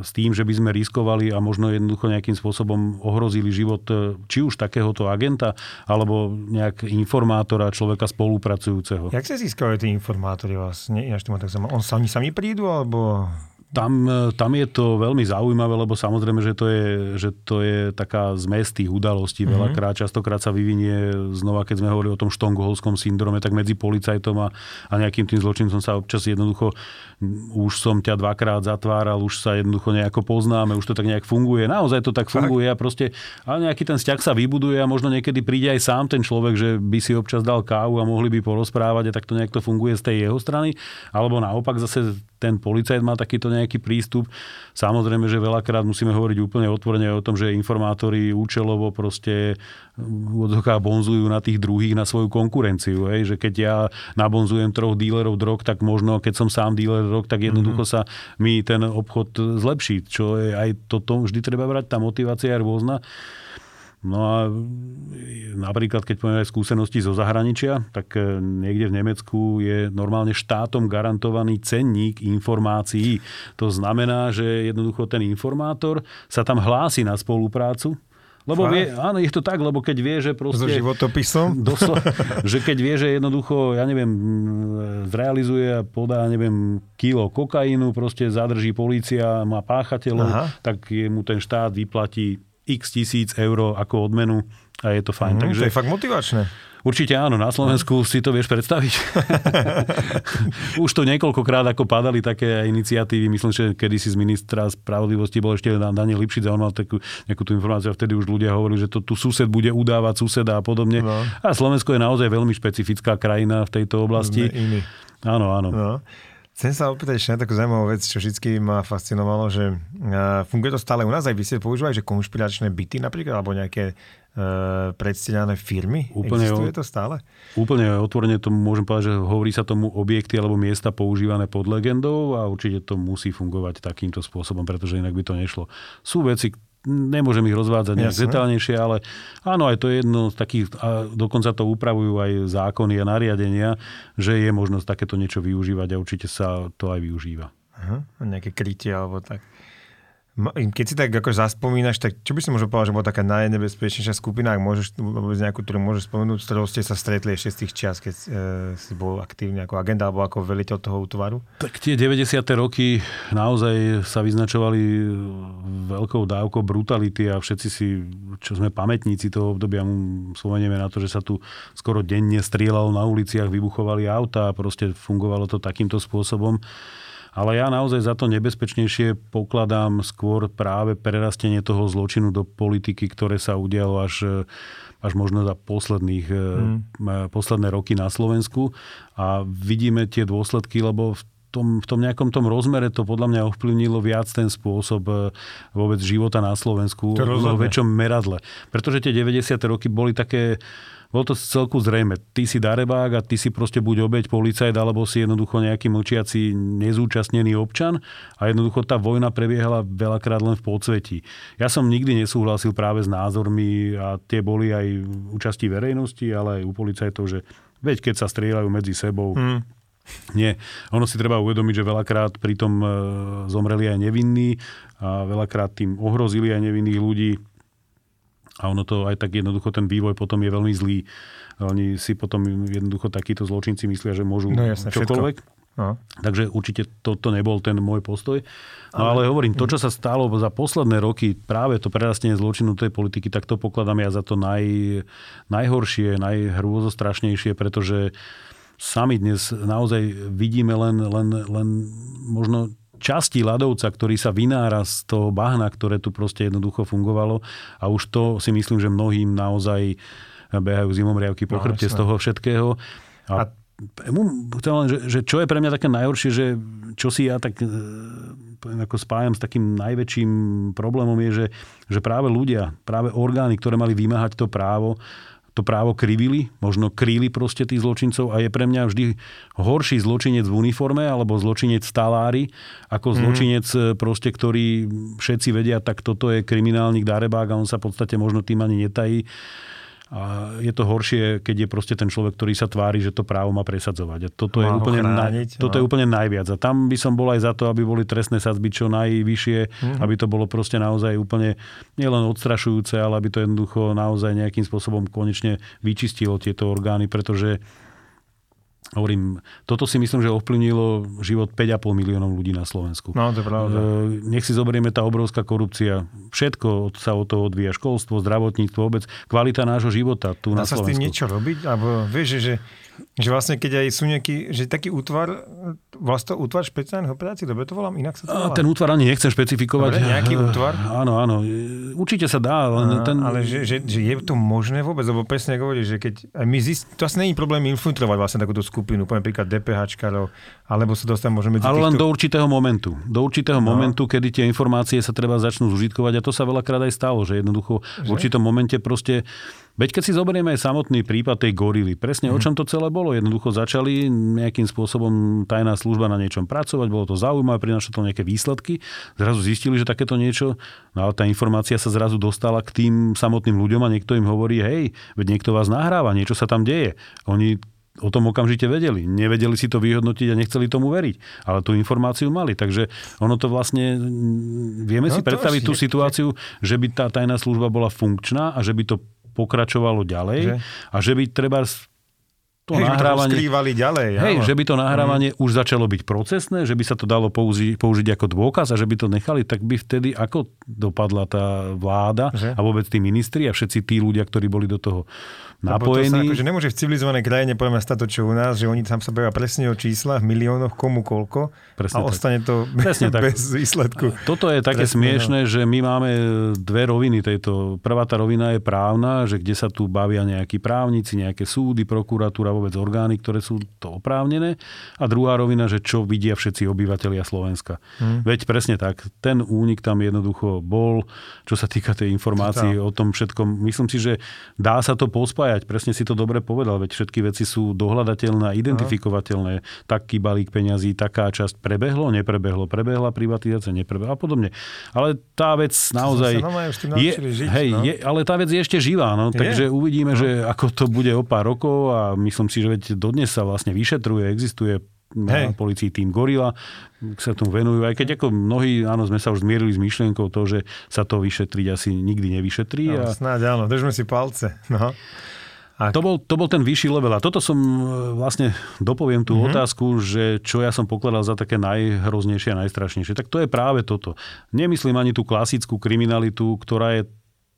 s tým, že by sme riskovali a možno jednoducho nejakým spôsobom ohrozili život e, či už takéhoto agenta, alebo nejak informátora, človeka spolupracujúceho. Jak sa získajú tí informátori vlastne? On sami sami prídu, alebo tam, e, tam je to veľmi zaujímavé, lebo samozrejme, že to je, že to je taká zmes tých udalostí. Mm-hmm. Veľakrát, častokrát sa vyvinie znova, keď sme hovorili o tom štongholskom syndrome, tak medzi policajtom a, a nejakým tým zločincom sa občas jednoducho už som ťa dvakrát zatváral, už sa jednoducho nejako poznáme, už to tak nejak funguje. Naozaj to tak funguje a proste, ale nejaký ten vzťah sa vybuduje a možno niekedy príde aj sám ten človek, že by si občas dal kávu a mohli by porozprávať a tak to nejak to funguje z tej jeho strany. Alebo naopak zase ten policajt má takýto nejaký prístup. Samozrejme, že veľakrát musíme hovoriť úplne otvorene o tom, že informátori účelovo proste odhoká bonzujú na tých druhých, na svoju konkurenciu. Hej? Že keď ja nabonzujem troch dílerov drog, tak možno keď som sám díler drog, tak jednoducho mm-hmm. sa mi ten obchod zlepší. Čo je aj toto, vždy treba brať, tá motivácia je rôzna. No a napríklad, keď povieme skúsenosti zo zahraničia, tak e, niekde v Nemecku je normálne štátom garantovaný cenník informácií. To znamená, že jednoducho ten informátor sa tam hlási na spoluprácu, lebo vie, áno, je to tak, lebo keď vie, že proste... So životopisom? Doslo, že keď vie, že jednoducho, ja neviem, zrealizuje a podá, neviem, kilo kokainu, proste zadrží policia, má páchateľov, Aha. tak mu ten štát vyplatí x tisíc eur ako odmenu a je to fajn. Mm, Takže, to je fakt motivačné. Určite áno, na Slovensku si to vieš predstaviť. Už to niekoľkokrát ako padali také iniciatívy, myslím, že kedysi z ministra spravodlivosti bol ešte Daniel Lipšic a on mal takú, nejakú tú informáciu a vtedy už ľudia hovorili, že to tu sused bude udávať suseda a podobne. No. A Slovensko je naozaj veľmi špecifická krajina v tejto oblasti. Iný. Áno, áno. No. Chcem sa opýtať ešte na takú zaujímavú vec, čo vždy ma fascinovalo, že funguje to stále u nás, aj vy ste používali, že konšpiračné byty napríklad, alebo nejaké uh, predsteňané firmy? Úplne Existuje to stále? Úplne otvorene to môžem povedať, že hovorí sa tomu objekty alebo miesta používané pod legendou a určite to musí fungovať takýmto spôsobom, pretože inak by to nešlo. Sú veci, Nemôžem ich rozvádzať nejak detálnejšie, ale áno, aj to je jedno z takých, a dokonca to upravujú aj zákony a nariadenia, že je možnosť takéto niečo využívať a určite sa to aj využíva. Aha, nejaké krytie alebo tak. Keď si tak ako zaspomínaš, tak čo by si možno povedal, že bola taká najnebezpečnejšia skupina, ak môžeš nejakú, ktorú môžeš spomenúť, s ktorou ste sa stretli ešte z tých čias, keď e, si bol aktívny ako agenda alebo ako veliteľ toho útvaru? Tak tie 90. roky naozaj sa vyznačovali veľkou dávkou brutality a všetci si, čo sme pamätníci toho obdobia, spomenieme na to, že sa tu skoro denne strieľalo na uliciach, vybuchovali auta a proste fungovalo to takýmto spôsobom. Ale ja naozaj za to nebezpečnejšie pokladám skôr práve prerastenie toho zločinu do politiky, ktoré sa udialo až až možno za posledných, mm. posledné roky na Slovensku. A vidíme tie dôsledky, lebo v tom, v tom nejakom tom rozmere to podľa mňa ovplyvnilo viac ten spôsob vôbec života na Slovensku v väčšom meradle. Pretože tie 90. roky boli také bolo to celku zrejme. Ty si darebák a ty si proste buď obeď policajt, alebo si jednoducho nejaký mlčiaci nezúčastnený občan a jednoducho tá vojna prebiehala veľakrát len v podsvetí. Ja som nikdy nesúhlasil práve s názormi a tie boli aj účasti verejnosti, ale aj u policajtov, že veď keď sa strieľajú medzi sebou, hmm. Nie. Ono si treba uvedomiť, že veľakrát pritom e, zomreli aj nevinní a veľakrát tým ohrozili aj nevinných ľudí a ono to aj tak jednoducho, ten vývoj potom je veľmi zlý. Oni si potom jednoducho takíto zločinci myslia, že môžu no, jasne, čokoľvek. No. Takže určite toto nebol ten môj postoj. No ale, ale hovorím, to, čo sa stalo za posledné roky, práve to prerastenie zločinu tej politiky, tak to pokladám ja za to naj, najhoršie, najhrôzostrašnejšie, pretože sami dnes naozaj vidíme len, len, len možno časti ľadovca, ktorý sa vynára z toho bahna, ktoré tu proste jednoducho fungovalo a už to si myslím, že mnohým naozaj behajú zimomriavky po no, chrbte z toho všetkého. A, a chcem len, že, že čo je pre mňa také najhoršie, že čo si ja tak e, ako spájam s takým najväčším problémom je, že, že práve ľudia, práve orgány, ktoré mali vymáhať to právo, to právo krivili, možno kríli proste tých zločincov a je pre mňa vždy horší zločinec v uniforme alebo zločinec talári, ako mm. zločinec e, proste, ktorý všetci vedia, tak toto je kriminálnik darebák a on sa v podstate možno tým ani netají. A je to horšie, keď je proste ten človek, ktorý sa tvári, že to právo má presadzovať. A toto, je úplne, chrániť, na, toto no. je úplne najviac. A tam by som bol aj za to, aby boli trestné sadzby čo najvyššie, mm-hmm. aby to bolo proste naozaj úplne nielen odstrašujúce, ale aby to jednoducho naozaj nejakým spôsobom konečne vyčistilo tieto orgány, pretože Hovorím, toto si myslím, že ovplyvnilo život 5,5 miliónov ľudí na Slovensku. No, to je pravda. E, nech si zoberieme tá obrovská korupcia. Všetko sa od toho odvíja. Školstvo, zdravotníctvo, vôbec kvalita nášho života tu Dá na Slovensku. Dá sa s tým niečo robiť? Alebo vieš, že, že vlastne keď aj sú nejaký, že taký útvar, vlastne útvar špeciálnych operácií, dobre to volám, inak sa to volá. Ten útvar ani nechcem špecifikovať. Dobre, nejaký útvar? Áno, áno. Určite sa dá. Ale, ten... ale že, že, že, je to možné vôbec? Lebo presne ako hovoríš, že keď my zist... to asi není problém infiltrovať vlastne takúto skupinu, poviem príklad DPHčkarov, alebo sa dostať môžeme medzi Ale týchto... len do určitého momentu. Do určitého no. momentu, kedy tie informácie sa treba začnú zužitkovať a to sa veľakrát aj stalo, že jednoducho že? v určitom momente proste Veď keď si zoberieme aj samotný prípad tej gorily, presne mm. o mhm. čom to celé bolo. Jednoducho začali nejakým spôsobom tajná služba na niečom pracovať, bolo to zaujímavé, prinašlo to nejaké výsledky. Zrazu zistili, že takéto niečo, no ale tá informácia sa zrazu dostala k tým samotným ľuďom a niekto im hovorí, hej, veď niekto vás nahráva, niečo sa tam deje. Oni o tom okamžite vedeli. Nevedeli si to vyhodnotiť a nechceli tomu veriť. Ale tú informáciu mali. Takže ono to vlastne... Vieme no si predstaviť tú situáciu, že by tá tajná služba bola funkčná a že by to pokračovalo ďalej že? a že by treba to hej, nahrávanie... To ďalej. Hej, že by to nahrávanie mm. už začalo byť procesné, že by sa to dalo použi- použiť ako dôkaz a že by to nechali, tak by vtedy ako dopadla tá vláda že? a vôbec tí ministri a všetci tí ľudia, ktorí boli do toho napojení. To sa akože nemôže v civilizovanej krajine poviem stať to, čo u nás, že oni tam sa bavia presne o číslach, miliónoch, komu koľko presne a tak. ostane to presne bez tak. výsledku. Toto je také presne, smiešné, no. že my máme dve roviny tejto. Prvá tá rovina je právna, že kde sa tu bavia nejakí právnici, nejaké súdy, prokuratúra, vôbec orgány, ktoré sú to oprávnené. A druhá rovina, že čo vidia všetci obyvateľia Slovenska. Hmm. Veď presne tak, ten únik tam jednoducho bol, čo sa týka tej informácií o tom všetkom. Myslím si, že dá sa to pospájať spájať. Presne si to dobre povedal, veď všetky veci sú dohľadateľné a identifikovateľné. Aha. Taký balík peňazí, taká časť prebehlo, neprebehlo, prebehla privatizácia, neprebehla a podobne. Ale tá vec naozaj... je, žiť, hej, no? je, ale tá vec je ešte živá, no, takže uvidíme, no. že ako to bude o pár rokov a myslím si, že veď dodnes sa vlastne vyšetruje, existuje na policii tým Gorila, sa tomu venujú, aj keď ako mnohí, áno, sme sa už zmierili s myšlienkou to, že sa to vyšetriť asi nikdy nevyšetrí. No, a... Snáď áno, držme si palce. No. A... To, bol, to bol ten vyšší level. A toto som e, vlastne dopoviem tú mm-hmm. otázku, že čo ja som pokladal za také najhroznejšie a najstrašnejšie. Tak to je práve toto. Nemyslím ani tú klasickú kriminalitu, ktorá je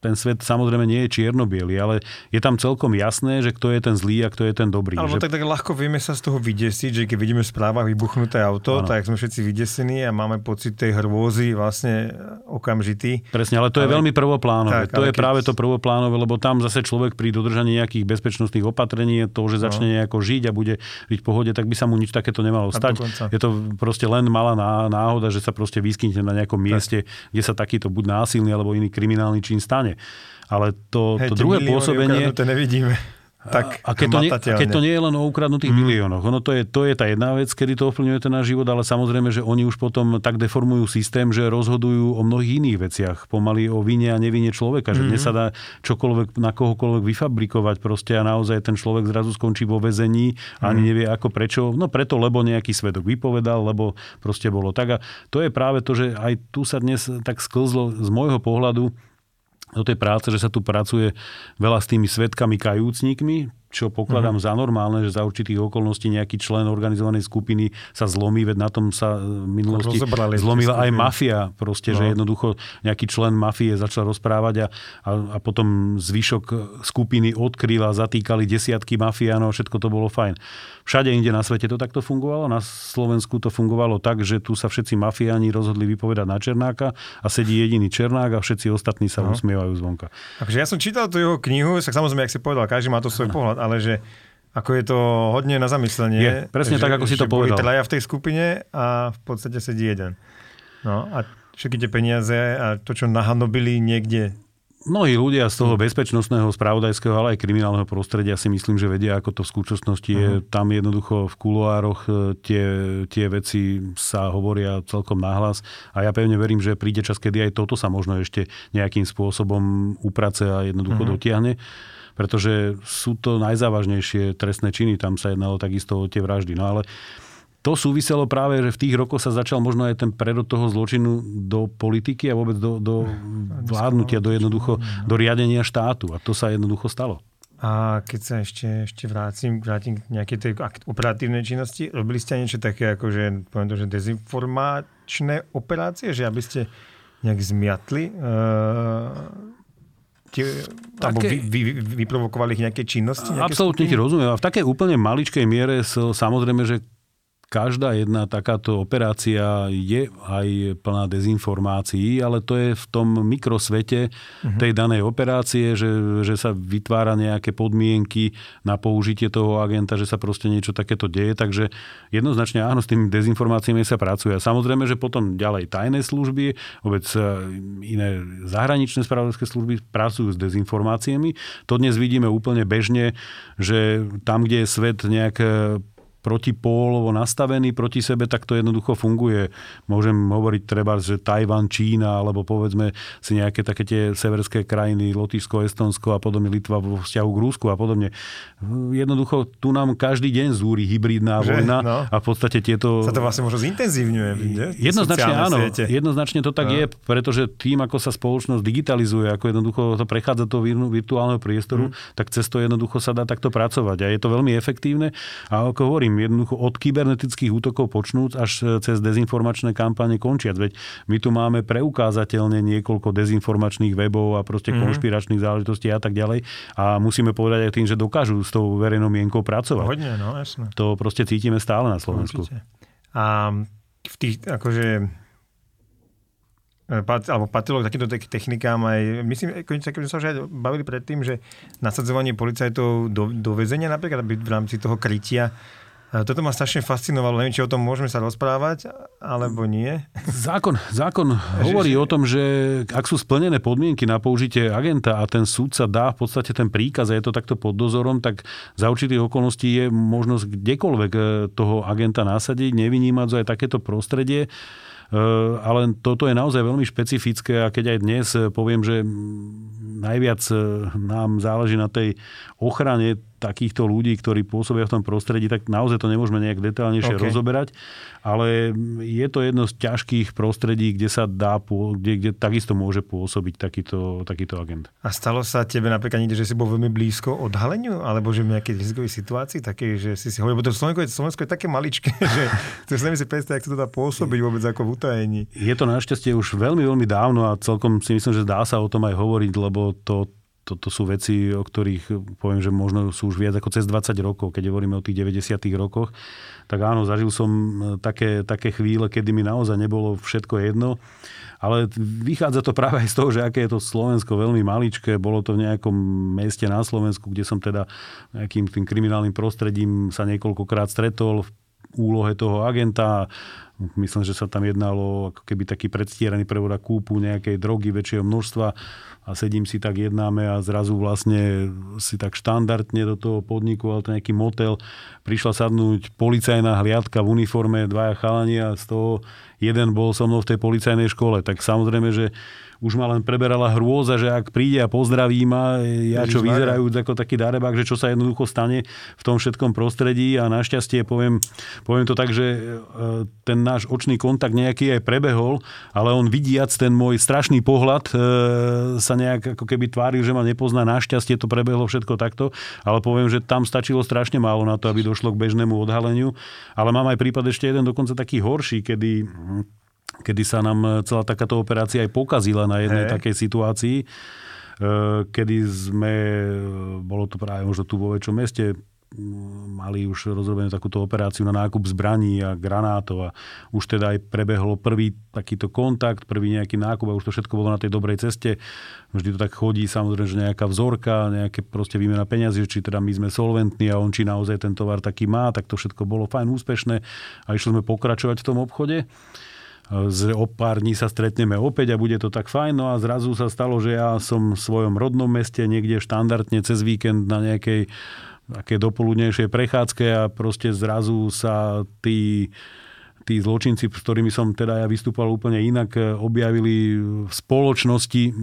ten svet samozrejme nie je čierno ale je tam celkom jasné, že kto je ten zlý a kto je ten dobrý. Alebo že... tak, tak ľahko vieme sa z toho vydesiť, že keď vidíme v správach vybuchnuté auto, ano. tak sme všetci vydesení a máme pocit tej hrôzy vlastne okamžitý. Presne, ale to ale... je veľmi prvoplánové. Tak, to je keď... práve to prvoplánové, lebo tam zase človek pri dodržaní nejakých bezpečnostných opatrení, to, že začne no. nejako žiť a bude byť v pohode, tak by sa mu nič takéto nemalo stať. Je to proste len malá náhoda, že sa proste vyskytne na nejakom tak. mieste, kde sa takýto buď násilný alebo iný kriminálny čin stane. Ale to, Hej, to druhé pôsobenie... To nevidíme tak a keď to, nie, keď to nie je len o ukradnutých mm. miliónoch. Ono to je, to je tá jedna vec, kedy to ovplyvňuje ten náš život, ale samozrejme, že oni už potom tak deformujú systém, že rozhodujú o mnohých iných veciach. Pomaly o vine a nevine človeka. Že mm. dnes sa dá čokoľvek na kohokoľvek vyfabrikovať proste a naozaj ten človek zrazu skončí vo väzení a ani mm. nevie ako prečo. No preto, lebo nejaký svedok vypovedal, lebo proste bolo tak. A to je práve to, že aj tu sa dnes tak sklzlo z môjho pohľadu do tej práce, že sa tu pracuje veľa s tými svetkami kajúcnikmi, čo pokladám mm-hmm. za normálne, že za určitých okolností nejaký člen organizovanej skupiny sa zlomí, veď na tom sa v minulosti zlomila aj mafia, proste, no. že jednoducho nejaký člen mafie začal rozprávať a, a, a potom zvyšok skupiny odkryl a zatýkali desiatky mafiánov, všetko to bolo fajn. Všade inde na svete to takto fungovalo, na Slovensku to fungovalo tak, že tu sa všetci mafiáni rozhodli vypovedať na Černáka a sedí jediný Černák a všetci ostatní sa no. usmievajú zvonka. Takže ja som čítal tú jeho knihu, tak samozrejme, jak si povedal, každý má to svoj pohľad, ale že ako je to hodne na zamyslenie. Je, presne že, tak, ako si to povedal. traja v tej skupine a v podstate sedí jeden. No a všetky tie peniaze a to, čo nahanobili niekde Mnohí ľudia z toho bezpečnostného, spravodajského, ale aj kriminálneho prostredia si myslím, že vedia, ako to v skutočnosti je. Uh-huh. Tam jednoducho v kuloároch e, tie, tie veci sa hovoria celkom nahlas a ja pevne verím, že príde čas, kedy aj toto sa možno ešte nejakým spôsobom uprace a jednoducho uh-huh. dotiahne pretože sú to najzávažnejšie trestné činy, tam sa jednalo takisto o tie vraždy. No ale to súviselo práve, že v tých rokoch sa začal možno aj ten prerod toho zločinu do politiky a vôbec do, do vládnutia, do jednoducho, do riadenia štátu. A to sa jednoducho stalo. A keď sa ešte, ešte vrátim, vrátim k nejakej tej operatívnej činnosti, robili ste niečo také ako, že, poviem to, že dezinformačné operácie, že aby ste nejak zmiatli uh, tie, také, vy, vy, vyprovokovali ich nejaké činnosti? Nejaké absolútne ti rozumiem. A v takej úplne maličkej miere samozrejme, že každá jedna takáto operácia je aj plná dezinformácií, ale to je v tom mikrosvete uh-huh. tej danej operácie, že, že sa vytvára nejaké podmienky na použitie toho agenta, že sa proste niečo takéto deje. Takže jednoznačne áno, s tými dezinformáciami sa pracuje. A samozrejme, že potom ďalej tajné služby, vôbec e, iné zahraničné spravodajské služby pracujú s dezinformáciami. To dnes vidíme úplne bežne, že tam, kde je svet nejak protipólovo nastavený proti sebe, tak to jednoducho funguje. Môžem hovoriť treba, že Tajvan, Čína, alebo povedzme si nejaké také tie severské krajiny, Lotyšsko, Estonsko a podobne, Litva vo vzťahu k Rúsku a podobne. Jednoducho tu nám každý deň zúri hybridná že, vojna no. a v podstate tieto... Sa to vlastne možno zintenzívňuje, nie? Jednoznačne áno, siete. jednoznačne to tak no. je, pretože tým, ako sa spoločnosť digitalizuje, ako jednoducho to prechádza do virtuálneho priestoru, hmm. tak cez to jednoducho sa dá takto pracovať a je to veľmi efektívne. A ako hovorím, hovorím, jednoducho od kybernetických útokov počnúc až e, cez dezinformačné kampane končiac. Veď my tu máme preukázateľne niekoľko dezinformačných webov a proste mm-hmm. konšpiračných záležitostí a tak ďalej. A musíme povedať aj tým, že dokážu s tou verejnou mienkou pracovať. Hodne, no jasne. To proste cítime stále na Slovensku. Určite. A v tých, akože e, alebo patrilo k takýmto technikám aj, myslím, keď sme sa už aj bavili predtým, že nasadzovanie policajtov do, do väzenia napríklad, aby v rámci toho krytia toto ma strašne fascinovalo, neviem, či o tom môžeme sa rozprávať, alebo nie. Zákon, zákon hovorí o tom, že ak sú splnené podmienky na použitie agenta a ten súdca dá v podstate ten príkaz a je to takto pod dozorom, tak za určitých okolností je možnosť kdekoľvek eh, toho agenta nasadiť, nevynímať aj takéto prostredie. Eh, ale toto je naozaj veľmi špecifické a keď aj dnes eh, poviem, že najviac nám záleží na tej ochrane takýchto ľudí, ktorí pôsobia v tom prostredí, tak naozaj to nemôžeme nejak detálnejšie okay. rozoberať, ale je to jedno z ťažkých prostredí, kde sa dá, kde, kde takisto môže pôsobiť takýto, takýto agent. A stalo sa tebe napríklad niekde, že si bol veľmi blízko odhaleniu, alebo že v nejakej rizikovej situácii, také, že si si hovoril, bo to Slovensko je, Slovensko je také maličké, že to sa si predstaviť, ako to dá pôsobiť vôbec ako v utajení. Je to našťastie už veľmi, veľmi dávno a celkom si myslím, že dá sa o tom aj hovoriť, lebo to toto sú veci, o ktorých poviem, že možno sú už viac ako cez 20 rokov, keď hovoríme o tých 90 rokoch. Tak áno, zažil som e, také, také chvíle, kedy mi naozaj nebolo všetko jedno. Ale vychádza to práve aj z toho, že aké je to Slovensko veľmi maličké. Bolo to v nejakom meste na Slovensku, kde som teda nejakým tým kriminálnym prostredím sa niekoľkokrát stretol v úlohe toho agenta. Myslím, že sa tam jednalo ako keby taký predstieraný prevod kúpu nejakej drogy väčšieho množstva a sedím si tak jednáme a zrazu vlastne si tak štandardne do toho podniku, ale to nejaký motel, prišla sadnúť policajná hliadka v uniforme, dvaja chalani a z toho jeden bol so mnou v tej policajnej škole. Tak samozrejme, že už ma len preberala hrôza, že ak príde a pozdraví ma, ja čo vyzerajú ako taký darebák, že čo sa jednoducho stane v tom všetkom prostredí a našťastie poviem, poviem to tak, že e, ten náš očný kontakt nejaký aj prebehol, ale on vidiac ten môj strašný pohľad e, sa nejak ako keby tváril, že ma nepozná. Našťastie to prebehlo všetko takto, ale poviem, že tam stačilo strašne málo na to, aby došlo k bežnému odhaleniu. Ale mám aj prípad ešte jeden dokonca taký horší, kedy kedy sa nám e, celá takáto operácia aj pokazila na jednej hey. takej situácii, e, kedy sme, e, bolo to práve možno tu vo väčšom meste, mali už rozrobenú takúto operáciu na nákup zbraní a granátov a už teda aj prebehlo prvý takýto kontakt, prvý nejaký nákup a už to všetko bolo na tej dobrej ceste. Vždy to tak chodí, samozrejme, že nejaká vzorka, nejaké proste výmena peniazy, či teda my sme solventní a on či naozaj ten tovar taký má, tak to všetko bolo fajn, úspešné a išli sme pokračovať v tom obchode. Z o pár dní sa stretneme opäť a bude to tak fajn. No a zrazu sa stalo, že ja som v svojom rodnom meste niekde štandardne cez víkend na nejakej také dopoludnejšej prechádzke a proste zrazu sa tí tí zločinci, s ktorými som teda ja vystúpal úplne inak, objavili v spoločnosti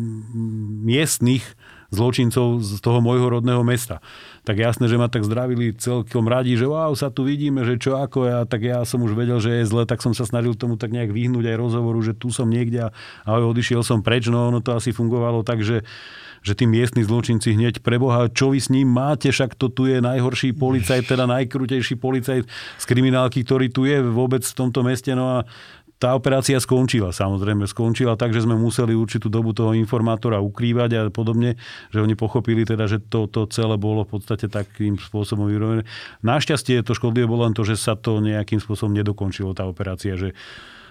miestnych zločincov z toho môjho rodného mesta. Tak jasné, že ma tak zdravili celkom radi, že wow, sa tu vidíme, že čo ako ja, tak ja som už vedel, že je zle, tak som sa snažil tomu tak nejak vyhnúť aj rozhovoru, že tu som niekde a, a odišiel som preč, no ono to asi fungovalo tak, že že tí miestni zločinci hneď preboha, čo vy s ním máte, však to tu je najhorší policajt, teda najkrutejší policajt z kriminálky, ktorý tu je vôbec v tomto meste. No a tá operácia skončila, samozrejme. Skončila tak, že sme museli určitú dobu toho informátora ukrývať a podobne, že oni pochopili teda, že to, to celé bolo v podstate takým spôsobom vyrobené. Našťastie to škodlivé bolo len to, že sa to nejakým spôsobom nedokončilo, tá operácia, že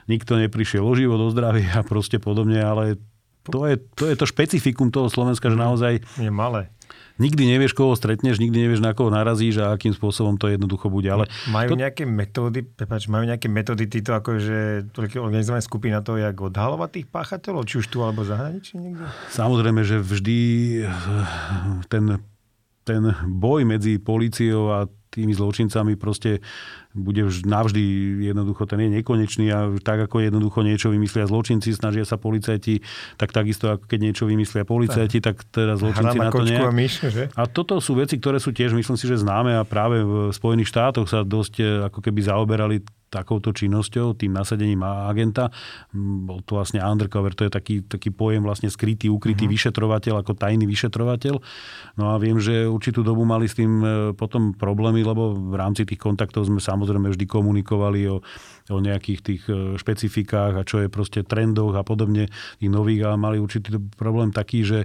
nikto neprišiel o život, o zdravie a proste podobne, ale to je, to je to špecifikum toho Slovenska, že naozaj... Je malé nikdy nevieš, koho stretneš, nikdy nevieš, na koho narazíš a akým spôsobom to jednoducho bude. Ale majú to... nejaké metódy, prepáč, majú nejaké metódy títo akože organizované skupiny na to, jak odhalovať tých páchateľov, či už tu alebo zahraničí niekde? Samozrejme, že vždy eh, ten, ten boj medzi políciou a tými zločincami proste bude navždy jednoducho, ten je nekonečný a tak ako jednoducho niečo vymyslia zločinci, snažia sa policajti, tak takisto ako keď niečo vymyslia policajti, tak, tak teda zločinci na, na to nie. A, myš, že? a toto sú veci, ktoré sú tiež, myslím si, že známe a práve v Spojených štátoch sa dosť eh, ako keby zaoberali takouto činnosťou, tým nasadením agenta. Bol to vlastne undercover, to je taký, taký pojem vlastne skrytý, ukrytý uh-huh. vyšetrovateľ, ako tajný vyšetrovateľ. No a viem, že určitú dobu mali s tým e, potom problémy, lebo v rámci tých kontaktov sme samozrejme vždy komunikovali o, o nejakých tých e, špecifikách a čo je proste trendoch a podobne tých nových, ale mali určitý problém taký, že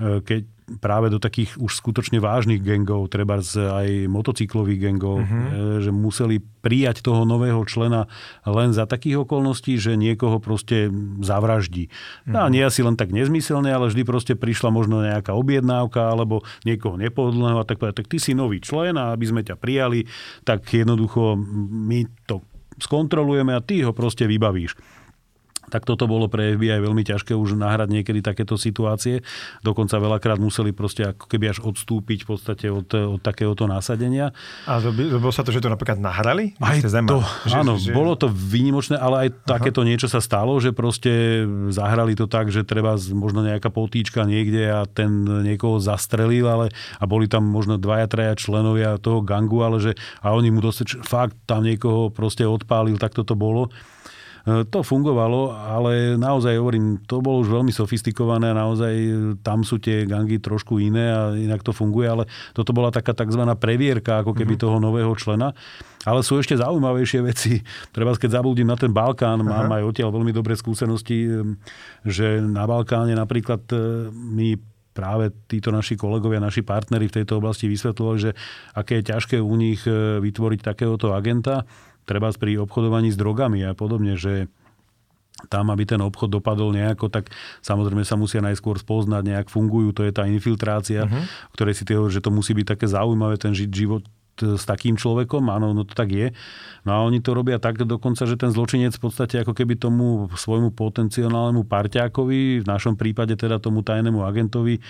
keď práve do takých už skutočne vážnych gengov, treba aj motocyklových gengov, uh-huh. že museli prijať toho nového člena len za takých okolností, že niekoho proste zavraždí. Uh-huh. No a nie asi len tak nezmyselne, ale vždy proste prišla možno nejaká objednávka alebo niekoho nepohodlného a tak povedať, tak ty si nový člen a aby sme ťa prijali, tak jednoducho my to skontrolujeme a ty ho proste vybavíš tak toto bolo pre FBI veľmi ťažké už nahrať niekedy takéto situácie. Dokonca veľakrát museli proste ako keby až odstúpiť v podstate od, od takéhoto násadenia. A bolo sa to, že to napríklad nahrali? Aj to, že, áno, že... bolo to výnimočné, ale aj Aha. takéto niečo sa stalo, že proste zahrali to tak, že treba možno nejaká potýčka niekde a ten niekoho zastrelil, ale a boli tam možno dvaja, traja členovia toho gangu, ale že a oni mu dosť, fakt tam niekoho proste odpálil, tak toto bolo. E, to fungovalo, ale naozaj hovorím, to bolo už veľmi sofistikované a naozaj tam sú tie gangy trošku iné a inak to funguje, ale toto bola taká tzv. previerka ako keby mm-hmm. toho nového člena. Ale sú ešte zaujímavejšie veci. Treba, keď zabudím na ten Balkán, Aha. mám aj odtiaľ veľmi dobré skúsenosti, že na Balkáne napríklad e, my práve títo naši kolegovia, naši partneri v tejto oblasti vysvetľovali, že aké je ťažké u nich e, vytvoriť takéhoto agenta treba pri obchodovaní s drogami a podobne, že tam, aby ten obchod dopadol nejako, tak samozrejme sa musia najskôr spoznať, nejak fungujú, to je tá infiltrácia, uh-huh. ktorej si ty hovoríš, že to musí byť také zaujímavé, ten život s takým človekom, áno, no to tak je. No a oni to robia tak dokonca, že ten zločinec v podstate ako keby tomu svojmu potenciálnemu parťákovi, v našom prípade teda tomu tajnému agentovi,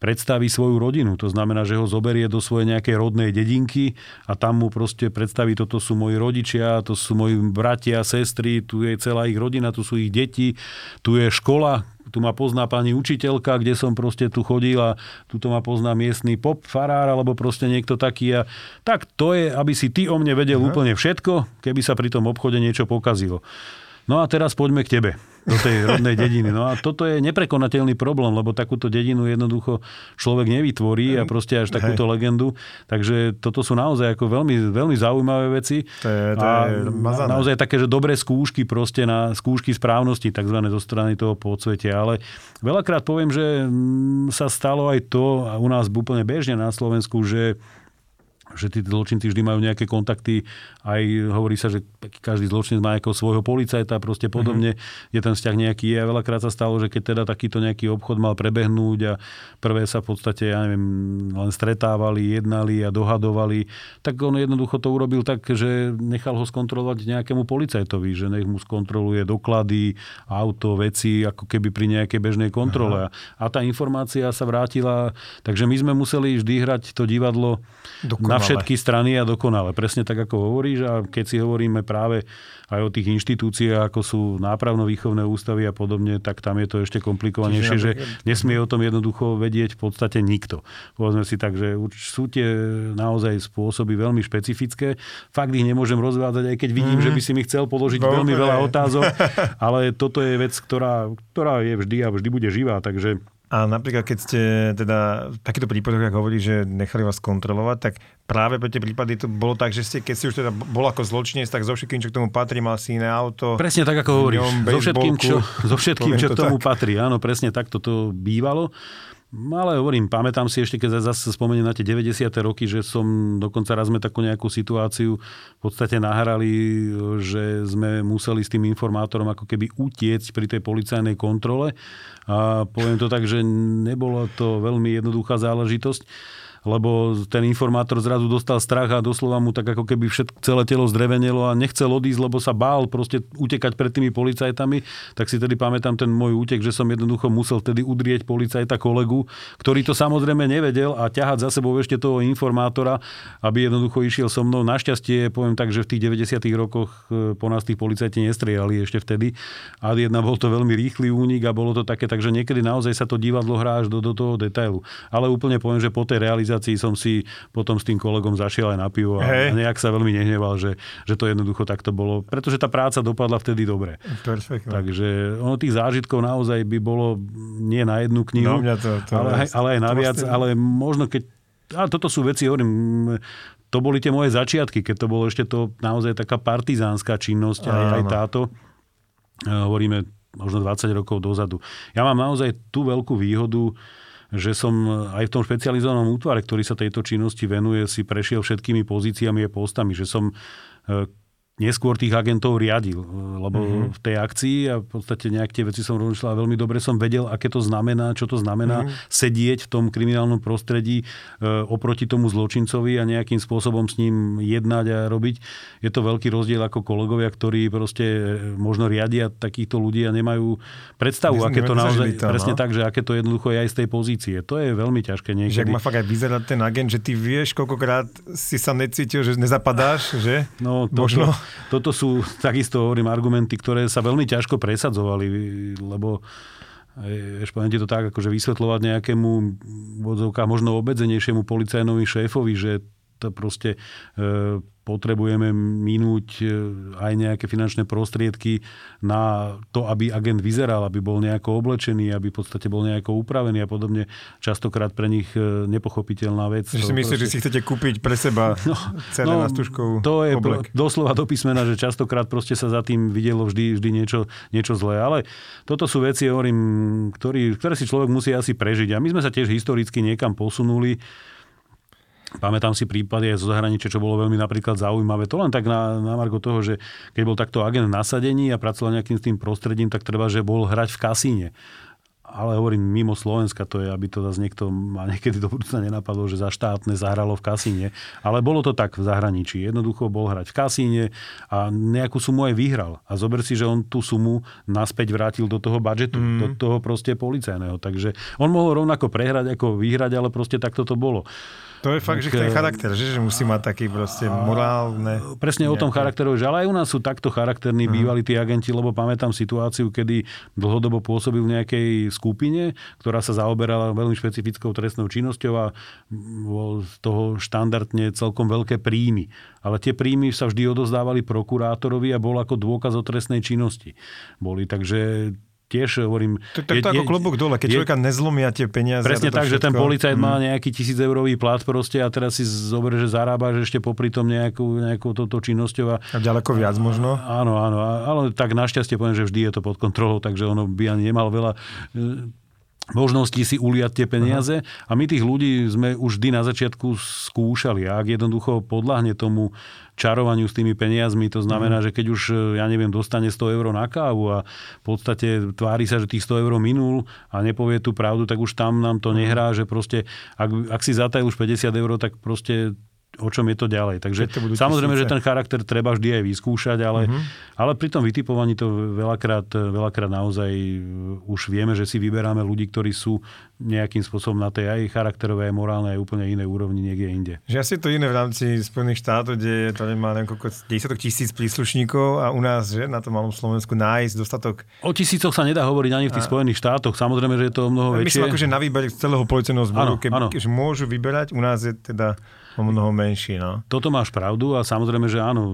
predstaví svoju rodinu. To znamená, že ho zoberie do svojej nejakej rodnej dedinky a tam mu proste predstaví, toto sú moji rodičia, to sú moji bratia, sestry, tu je celá ich rodina, tu sú ich deti, tu je škola, tu ma pozná pani učiteľka, kde som proste tu chodil a tu ma pozná miestny pop farár alebo proste niekto taký. A tak to je, aby si ty o mne vedel Aha. úplne všetko, keby sa pri tom obchode niečo pokazilo. No a teraz poďme k tebe do tej rodnej dediny. No a toto je neprekonateľný problém, lebo takúto dedinu jednoducho človek nevytvorí a proste až takúto Hej. legendu. Takže toto sú naozaj ako veľmi, veľmi zaujímavé veci. To je, to a je naozaj také, že dobré skúšky proste na skúšky správnosti, takzvané zo strany toho podsvetia. Ale veľakrát poviem, že mm, sa stalo aj to, a u nás úplne bežne na Slovensku, že že tí zločinci vždy majú nejaké kontakty, aj hovorí sa, že každý zločinec má nejakého svojho policajta proste podobne, mm-hmm. je ten vzťah nejaký. A veľakrát sa stalo, že keď teda takýto nejaký obchod mal prebehnúť a prvé sa v podstate, ja neviem, len stretávali, jednali a dohadovali, tak on jednoducho to urobil tak, že nechal ho skontrolovať nejakému policajtovi, že nech mu skontroluje doklady, auto, veci, ako keby pri nejakej bežnej kontrole. Aha. A tá informácia sa vrátila, takže my sme museli vždy hrať to divadlo Dokonale. na všetky strany a dokonale. Presne tak, ako hovoríš. A keď si hovoríme práve aj o tých inštitúciách, ako sú nápravno-výchovné ústavy a podobne, tak tam je to ešte komplikovanejšie, Čiže, že nesmie o tom jednoducho vedieť v podstate nikto. Povedzme si tak, že sú tie naozaj spôsoby veľmi špecifické. Fakt ich nemôžem rozvádzať, aj keď vidím, mm. že by si mi chcel položiť no, veľmi veľa otázok, ale toto je vec, ktorá, ktorá je vždy a vždy bude živá, takže a napríklad, keď ste teda v takýchto prípadoch, ako hovorí, že nechali vás kontrolovať, tak práve pre tie prípady to bolo tak, že ste, keď si už teda bol ako zločinec, tak so všetkým, čo k tomu patrí, mal si iné auto. Presne tak, ako hovoríš. So všetkým, čo, so všetkým, čo k tomu tak. patrí. Áno, presne tak toto bývalo. Ale hovorím, pamätám si ešte, keď zase spomeniem na tie 90. roky, že som dokonca raz sme takú nejakú situáciu v podstate nahrali, že sme museli s tým informátorom ako keby utiecť pri tej policajnej kontrole. A poviem to tak, že nebolo to veľmi jednoduchá záležitosť lebo ten informátor zrazu dostal strach a doslova mu tak ako keby všetko, celé telo zdrevenelo a nechcel odísť, lebo sa bál proste utekať pred tými policajtami, tak si tedy pamätám ten môj útek, že som jednoducho musel vtedy udrieť policajta kolegu, ktorý to samozrejme nevedel a ťahať za sebou ešte toho informátora, aby jednoducho išiel so mnou. Našťastie, poviem tak, že v tých 90. rokoch e, po nás tých policajti nestriali ešte vtedy. A jedna bol to veľmi rýchly únik a bolo to také, takže niekedy naozaj sa to divadlo hrá až do, do toho detailu. Ale úplne poviem, že po tej realizácii organizácii som si potom s tým kolegom zašiel aj na pivo a hey. nejak sa veľmi nehneval, že, že to jednoducho takto bolo. Pretože tá práca dopadla vtedy dobre. Perfektne. Takže ono tých zážitkov naozaj by bolo nie na jednu knihu, no, to, to ale, aj, ale aj na viac. Ale možno keď... A toto sú veci, hovorím, to boli tie moje začiatky, keď to bolo ešte to naozaj taká partizánska činnosť, aj, aj táto. Hovoríme možno 20 rokov dozadu. Ja mám naozaj tú veľkú výhodu, že som aj v tom špecializovanom útvare, ktorý sa tejto činnosti venuje, si prešiel všetkými pozíciami a postami, že som e, neskôr tých agentov riadil, lebo mm-hmm. v tej akcii a v podstate nejak tie veci som rozmýšľal veľmi dobre som vedel, aké to znamená, čo to znamená mm-hmm. sedieť v tom kriminálnom prostredí e, oproti tomu zločincovi a nejakým spôsobom s ním jednať a robiť. Je to veľký rozdiel ako kolegovia, ktorí proste e, možno riadia takýchto ľudí a nemajú predstavu, Myslím, aké to naozaj, to, presne no? tak, že aké to jednoducho je aj z tej pozície. To je veľmi ťažké niekedy. Že ak má fakt aj vyzerať ten agent, že ty vieš, koľkokrát si sa necítil, že nezapadáš, že? No, to, možno toto sú takisto, hovorím, argumenty, ktoré sa veľmi ťažko presadzovali, lebo ti to tak, akože vysvetľovať nejakému vodzovka možno obedzenejšiemu policajnovi šéfovi, že to proste e, potrebujeme minúť e, aj nejaké finančné prostriedky na to, aby agent vyzeral, aby bol nejako oblečený, aby v podstate bol nejako upravený a podobne. Častokrát pre nich e, nepochopiteľná vec. Že si myslíš, proste... že si chcete kúpiť pre seba no, celé no, stužkou To je oblek. doslova do písmena, že častokrát proste sa za tým videlo vždy, vždy niečo, niečo zlé. Ale toto sú veci, hovorím, ktorý, ktoré si človek musí asi prežiť. A my sme sa tiež historicky niekam posunuli Pamätám si prípady aj zo zahraničia, čo bolo veľmi napríklad zaujímavé. To len tak na, na margo toho, že keď bol takto agent nasadení a pracoval nejakým s tým prostredím, tak treba, že bol hrať v kasíne. Ale hovorím, mimo Slovenska to je, aby to zase niekto ma niekedy do budúcna nenapadlo, že za štátne zahralo v kasíne. Ale bolo to tak v zahraničí. Jednoducho bol hrať v kasíne a nejakú sumu aj vyhral. A zober si, že on tú sumu naspäť vrátil do toho budžetu, mm. do toho proste policajného. Takže on mohol rovnako prehrať ako vyhrať, ale proste takto to bolo. To je fakt, tak, že ten charakter, že, že musí mať taký proste morálne... Presne nejaké. o tom charakteru, že ale aj u nás sú takto charakterní uh-huh. bývali tí agenti, lebo pamätám situáciu, kedy dlhodobo pôsobil v nejakej skupine, ktorá sa zaoberala veľmi špecifickou trestnou činnosťou a bol z toho štandardne celkom veľké príjmy. Ale tie príjmy sa vždy odozdávali prokurátorovi a bol ako dôkaz o trestnej činnosti. Boli, takže tiež hovorím... Tak, tak to je, ako klobúk dole, keď je, človeka nezlomia tie peniaze. Presne tak, všetko. že ten policajt mm. má nejaký tisíc eurový plat proste a teraz si zoberie, že zarába, že ešte popri tom nejakú, nejakou touto činnosťou. A, a ďaleko viac možno. Áno, áno, ale tak našťastie poviem, že vždy je to pod kontrolou, takže ono by ani nemal veľa možnosti si uliať tie peniaze a my tých ľudí sme už vždy na začiatku skúšali. A ak jednoducho podľahne tomu čarovaniu s tými peniazmi, to znamená, mm. že keď už, ja neviem, dostane 100 eur na kávu a v podstate tvári sa, že tých 100 eur minul a nepovie tú pravdu, tak už tam nám to nehrá, že proste, ak, ak si zatajú už 50 eur, tak proste o čom je to ďalej. Takže to samozrejme, tisíce. že ten charakter treba vždy aj vyskúšať, ale, uh-huh. ale pri tom vytipovaní to veľakrát, veľakrát naozaj už vieme, že si vyberáme ľudí, ktorí sú nejakým spôsobom na tej aj charakterovej, aj morálnej, aj úplne inej úrovni niekde inde. Že asi je to iné v rámci Spojených štátov, kde to nemá neviem koľko, 10 tisíc príslušníkov a u nás, že na tom malom Slovensku nájsť dostatok. O tisícoch sa nedá hovoriť ani v tých a... Spojených štátoch. Samozrejme, že je to mnoho väčšie. Myslím, akože na výber celého policajného zboru, keď môžu vyberať, u nás je teda o mnoho menší. No. Toto máš pravdu a samozrejme, že áno,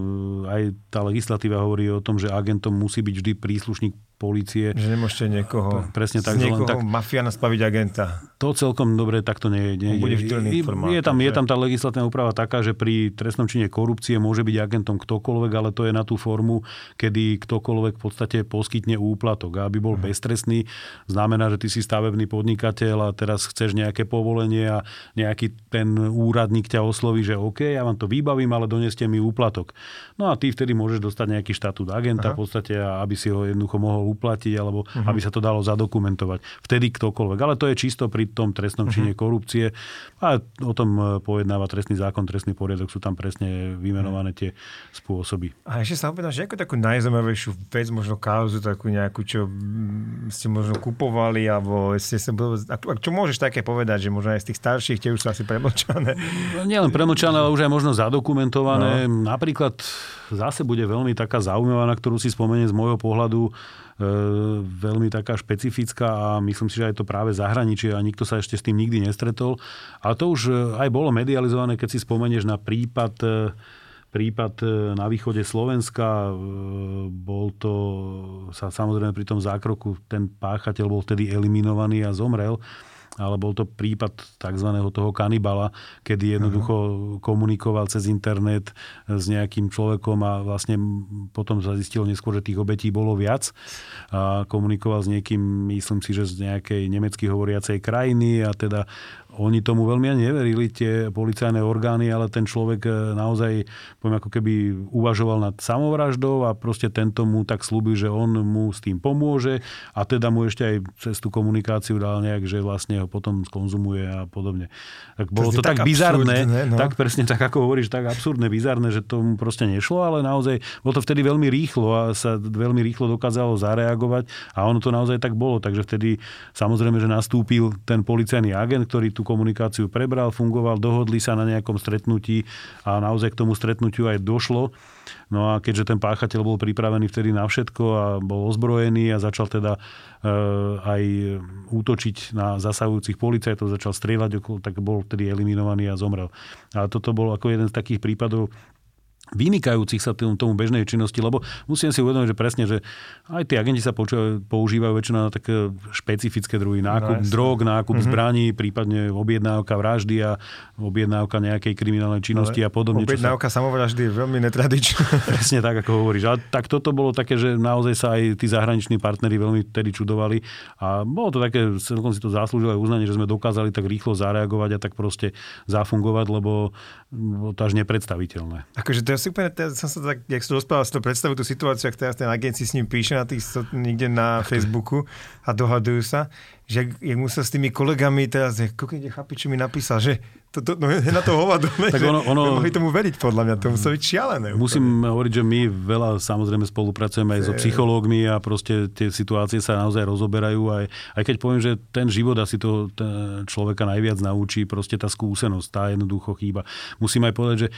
aj tá legislatíva hovorí o tom, že agentom musí byť vždy príslušník policie. Že nemôžete niekoho, presne tak, z niekoho tak, mafiána spaviť agenta. To celkom dobre takto nie, nie bude je, je, tam, je tam tá legislatívna úprava taká, že pri trestnom čine korupcie môže byť agentom ktokoľvek, ale to je na tú formu, kedy ktokoľvek v podstate poskytne úplatok. A aby bol uh-huh. beztrestný, znamená, že ty si stavebný podnikateľ a teraz chceš nejaké povolenie a nejaký ten úradník ťa osloví, že OK, ja vám to vybavím, ale doneste mi úplatok. No a ty vtedy môžeš dostať nejaký štatút agenta uh-huh. v podstate, aby si ho jednoducho mohol uplatiť, alebo uh-huh. aby sa to dalo zadokumentovať. Vtedy ktokoľvek. Ale to je čisto pri tom trestnom čine uh-huh. korupcie. A o tom e, pojednáva trestný zákon, trestný poriadok, sú tam presne vymenované tie spôsoby. A ešte sa opýtam, že ako takú najzaujímavejšiu vec, možno kauzu, takú nejakú, čo ste možno kupovali, alebo ste sa, čo môžeš také povedať, že možno aj z tých starších, tie už sú asi premlčané. Nielen premlčané, ale už aj možno zadokumentované. No. Napríklad zase bude veľmi taká zaujímavá, na ktorú si spomeniem z môjho pohľadu, E, veľmi taká špecifická a myslím si, že aj to práve zahraničie a nikto sa ešte s tým nikdy nestretol. Ale to už e, aj bolo medializované, keď si spomenieš na prípad e, prípad na východe Slovenska. Bol to, sa samozrejme pri tom zákroku, ten páchateľ bol vtedy eliminovaný a zomrel ale bol to prípad tzv. toho kanibala, kedy jednoducho uh-huh. komunikoval cez internet s nejakým človekom a vlastne potom sa zistil neskôr, že tých obetí bolo viac. A komunikoval s niekým, myslím si, že z nejakej nemecky hovoriacej krajiny a teda oni tomu veľmi ani neverili, tie policajné orgány, ale ten človek e, naozaj, poviem, ako keby uvažoval nad samovraždou a proste tento mu tak slúbil, že on mu s tým pomôže a teda mu ešte aj cez tú komunikáciu dal nejak, že vlastne ho potom skonzumuje a podobne. Tak bolo to, to tak, tak bizarné, no? tak presne tak, ako hovoríš, tak absurdné, bizarné, že tomu proste nešlo, ale naozaj bolo to vtedy veľmi rýchlo a sa veľmi rýchlo dokázalo zareagovať a ono to naozaj tak bolo. Takže vtedy samozrejme, že nastúpil ten policajný agent, ktorý tú komunikáciu prebral, fungoval, dohodli sa na nejakom stretnutí a naozaj k tomu stretnutiu aj došlo. No a keďže ten páchateľ bol pripravený vtedy na všetko a bol ozbrojený a začal teda e, aj útočiť na zasahujúcich policajtov, začal strieľať, tak bol vtedy eliminovaný a zomrel. A toto bol ako jeden z takých prípadov, vynikajúcich sa tomu, tomu bežnej činnosti, lebo musím si uvedomiť, že presne, že aj tí agenti sa používajú väčšinou na také špecifické druhy. Nákup no, drog, nákup mm-hmm. zbraní, prípadne objednávka vraždy a objednávka nejakej kriminálnej činnosti Ale a podobne. Objednávka sa... samovraždy je veľmi netradičná. Presne tak, ako hovoríš. A tak toto bolo také, že naozaj sa aj tí zahraniční partneri veľmi tedy čudovali. A bolo to také, celkom si to zaslúžilo aj uznanie, že sme dokázali tak rýchlo zareagovať a tak proste zafungovať, lebo bolo to až nepredstaviteľné. Akože to ja si úplne, ja som sa tak, jak som rozprával, si to predstavujú tú situáciu, ak teraz ten agent si s ním píše na tých, niekde na Facebooku a dohadujú sa, že jak musel s tými kolegami teraz, kokajte chápi, čo mi napísal, že to, to, no, na to hovado, tak ono, ono, mohli tomu veriť podľa mňa, to muselo byť šialené. Musím úplne. hovoriť, že my veľa samozrejme spolupracujeme aj so psychológmi a proste tie situácie sa naozaj rozoberajú. Aj, aj keď poviem, že ten život asi to človeka najviac naučí, proste tá skúsenosť, tá jednoducho chýba. Musím aj povedať, že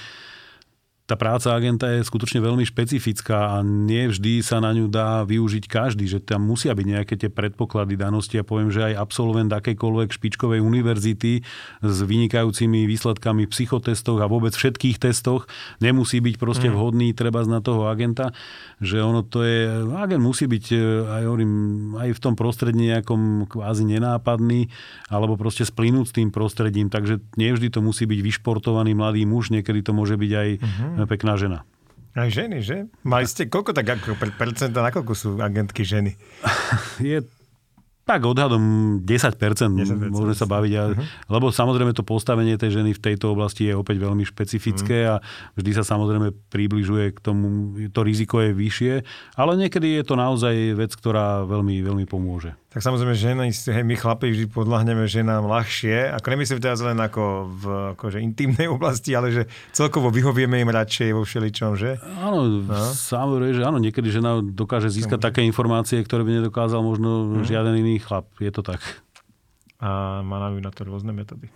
tá práca agenta je skutočne veľmi špecifická a nie vždy sa na ňu dá využiť každý, že tam musia byť nejaké tie predpoklady danosti. A poviem, že aj absolvent akejkoľvek špičkovej univerzity s vynikajúcimi výsledkami v psychotestoch a vôbec všetkých testoch nemusí byť proste mm. vhodný treba na toho agenta, že ono to je, agent musí byť e, aj, hovorím, aj v tom prostredí nejakom kvázi nenápadný alebo proste splínuť s tým prostredím, takže nevždy to musí byť vyšportovaný mladý muž, niekedy to môže byť aj mm pekná žena. Aj ženy, že? Mali ste koľko tak ako percenta, nakoľko sú agentky ženy? Je Tak odhadom 10%, 10% môžeme sa baviť, a, uh-huh. lebo samozrejme to postavenie tej ženy v tejto oblasti je opäť veľmi špecifické uh-huh. a vždy sa samozrejme približuje k tomu, to riziko je vyššie, ale niekedy je to naozaj vec, ktorá veľmi, veľmi pomôže. Tak samozrejme, ženy, hej, my chlapi vždy podľahneme ženám ľahšie, ako nemyslím teraz len ako v akože intimnej oblasti, ale že celkovo vyhovieme im radšej vo všeličom, že? Áno, no? samozrejme, že áno, niekedy žena dokáže získať také informácie, ktoré by nedokázal možno uh-huh. žiaden iný chlap. Je to tak. A má na to rôzne metódy.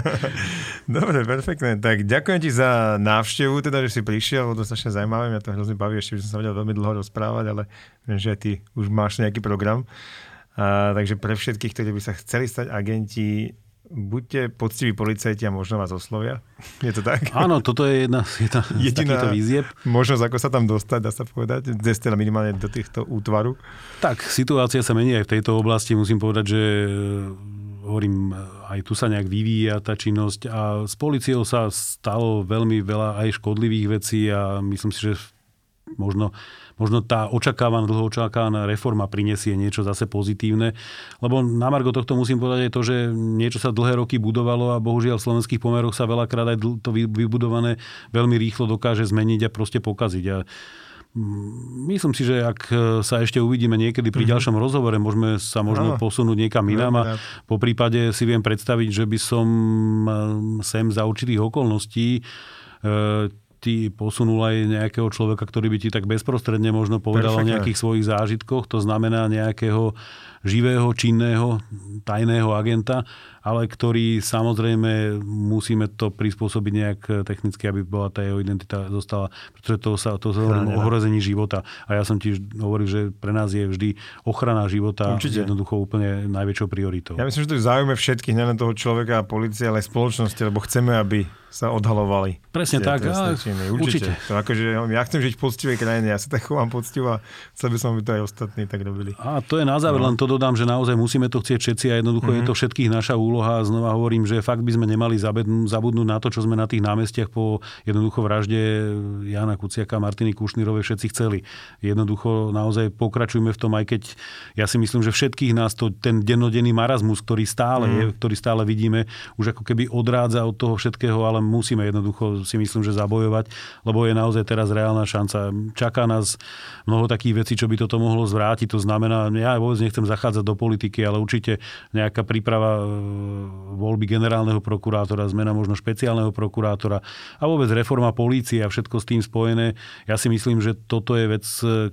Dobre, perfektné. Tak ďakujem ti za návštevu, teda, že si prišiel, bolo to strašne zaujímavé, mňa to hrozne baví, ešte by som sa vedel veľmi dlho rozprávať, ale viem, že ty už máš nejaký program. A, takže pre všetkých, ktorí by sa chceli stať agenti, buďte poctiví policajti a možno vás oslovia. Je to tak? Áno, toto je jedna, jedna z takýchto výzieb. možnosť, ako sa tam dostať, dá sa povedať, teda minimálne do týchto útvaru. Tak, situácia sa mení aj v tejto oblasti. Musím povedať, že eh, hovorím, aj tu sa nejak vyvíja tá činnosť a s policiou sa stalo veľmi veľa aj škodlivých vecí a myslím si, že možno možno tá očakávaná, dlho očakávaná reforma prinesie niečo zase pozitívne. Lebo na Margo tohto musím povedať aj to, že niečo sa dlhé roky budovalo a bohužiaľ v slovenských pomeroch sa veľakrát aj to vybudované veľmi rýchlo dokáže zmeniť a proste pokaziť. A mm, Myslím si, že ak sa ešte uvidíme niekedy pri mm-hmm. ďalšom rozhovore, môžeme sa možno no. posunúť niekam inám a po prípade si viem predstaviť, že by som sem za určitých okolností e, ty posunul aj nejakého človeka, ktorý by ti tak bezprostredne možno povedal Perfektne. o nejakých svojich zážitkoch, to znamená nejakého živého, činného, tajného agenta, ale ktorý samozrejme musíme to prispôsobiť nejak technicky, aby bola tá jeho identita zostala, pretože to sa to sa o ohrození života. A ja som tiež hovoril, že pre nás je vždy ochrana života Určite. jednoducho úplne najväčšou prioritou. Ja myslím, že to je záujme všetkých, nielen toho človeka a policie, ale aj spoločnosti, lebo chceme, aby sa odhalovali. Presne tak. Ale Určite. Určite. To akože, ja chcem žiť v poctivej krajine, ja sa tak chovám poctivo a chcel by som, aby to aj ostatní tak robili. A to je na záver, no. len to dodám, že naozaj musíme to chcieť všetci a jednoducho mm-hmm. je to všetkých naša úloha. A znova hovorím, že fakt by sme nemali zabudnúť na to, čo sme na tých námestiach po jednoducho vražde Jana Kuciaka a Martiny Kušnírovej všetci chceli. Jednoducho naozaj pokračujme v tom, aj keď ja si myslím, že všetkých nás to, ten dennodenný marazmus, ktorý stále mm. je, ktorý stále vidíme, už ako keby odrádza od toho všetkého, ale musíme jednoducho si myslím, že zabojovať, lebo je naozaj teraz reálna šanca. Čaká nás mnoho takých vecí, čo by toto mohlo zvrátiť. To znamená, ja vôbec nechcem zachádzať do politiky, ale určite nejaká príprava voľby generálneho prokurátora, zmena možno špeciálneho prokurátora a vôbec reforma polície a všetko s tým spojené. Ja si myslím, že toto je vec,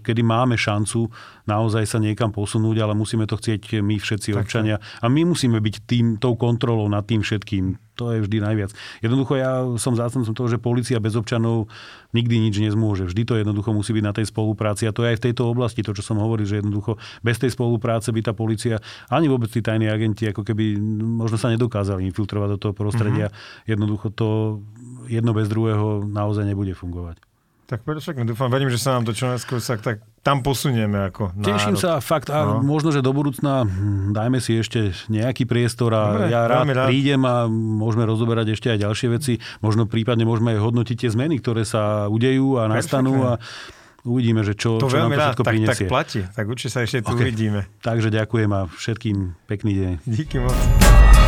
kedy máme šancu naozaj sa niekam posunúť, ale musíme to chcieť my všetci tak, občania. A my musíme byť tým, tou kontrolou nad tým všetkým. To je vždy najviac. Jednoducho ja som zástancom toho, že policia bez občanov nikdy nič nezmôže. Vždy to jednoducho musí byť na tej spolupráci. A to je aj v tejto oblasti, to, čo som hovoril, že jednoducho bez tej spolupráce by tá policia, ani vôbec tí tajní agenti, ako keby možno sa nedokázali infiltrovať do toho prostredia. Mm-hmm. Jednoducho to jedno bez druhého naozaj nebude fungovať. Tak perfektne, dúfam, verím, že sa nám to čo najskôr sa tak tam posunieme ako národ. Teším sa fakt a no. možno, že do budúcna hm, dajme si ešte nejaký priestor a Dobre, ja rád, rád prídem a môžeme rozoberať ešte aj ďalšie veci. Možno prípadne môžeme aj hodnotiť tie zmeny, ktoré sa udejú a nastanú a uvidíme, že čo, to čo nám to všetko rád, prinesie. Tak, tak platí, tak určite sa ešte tu okay. uvidíme. Takže ďakujem a všetkým pekný deň. Díky moc.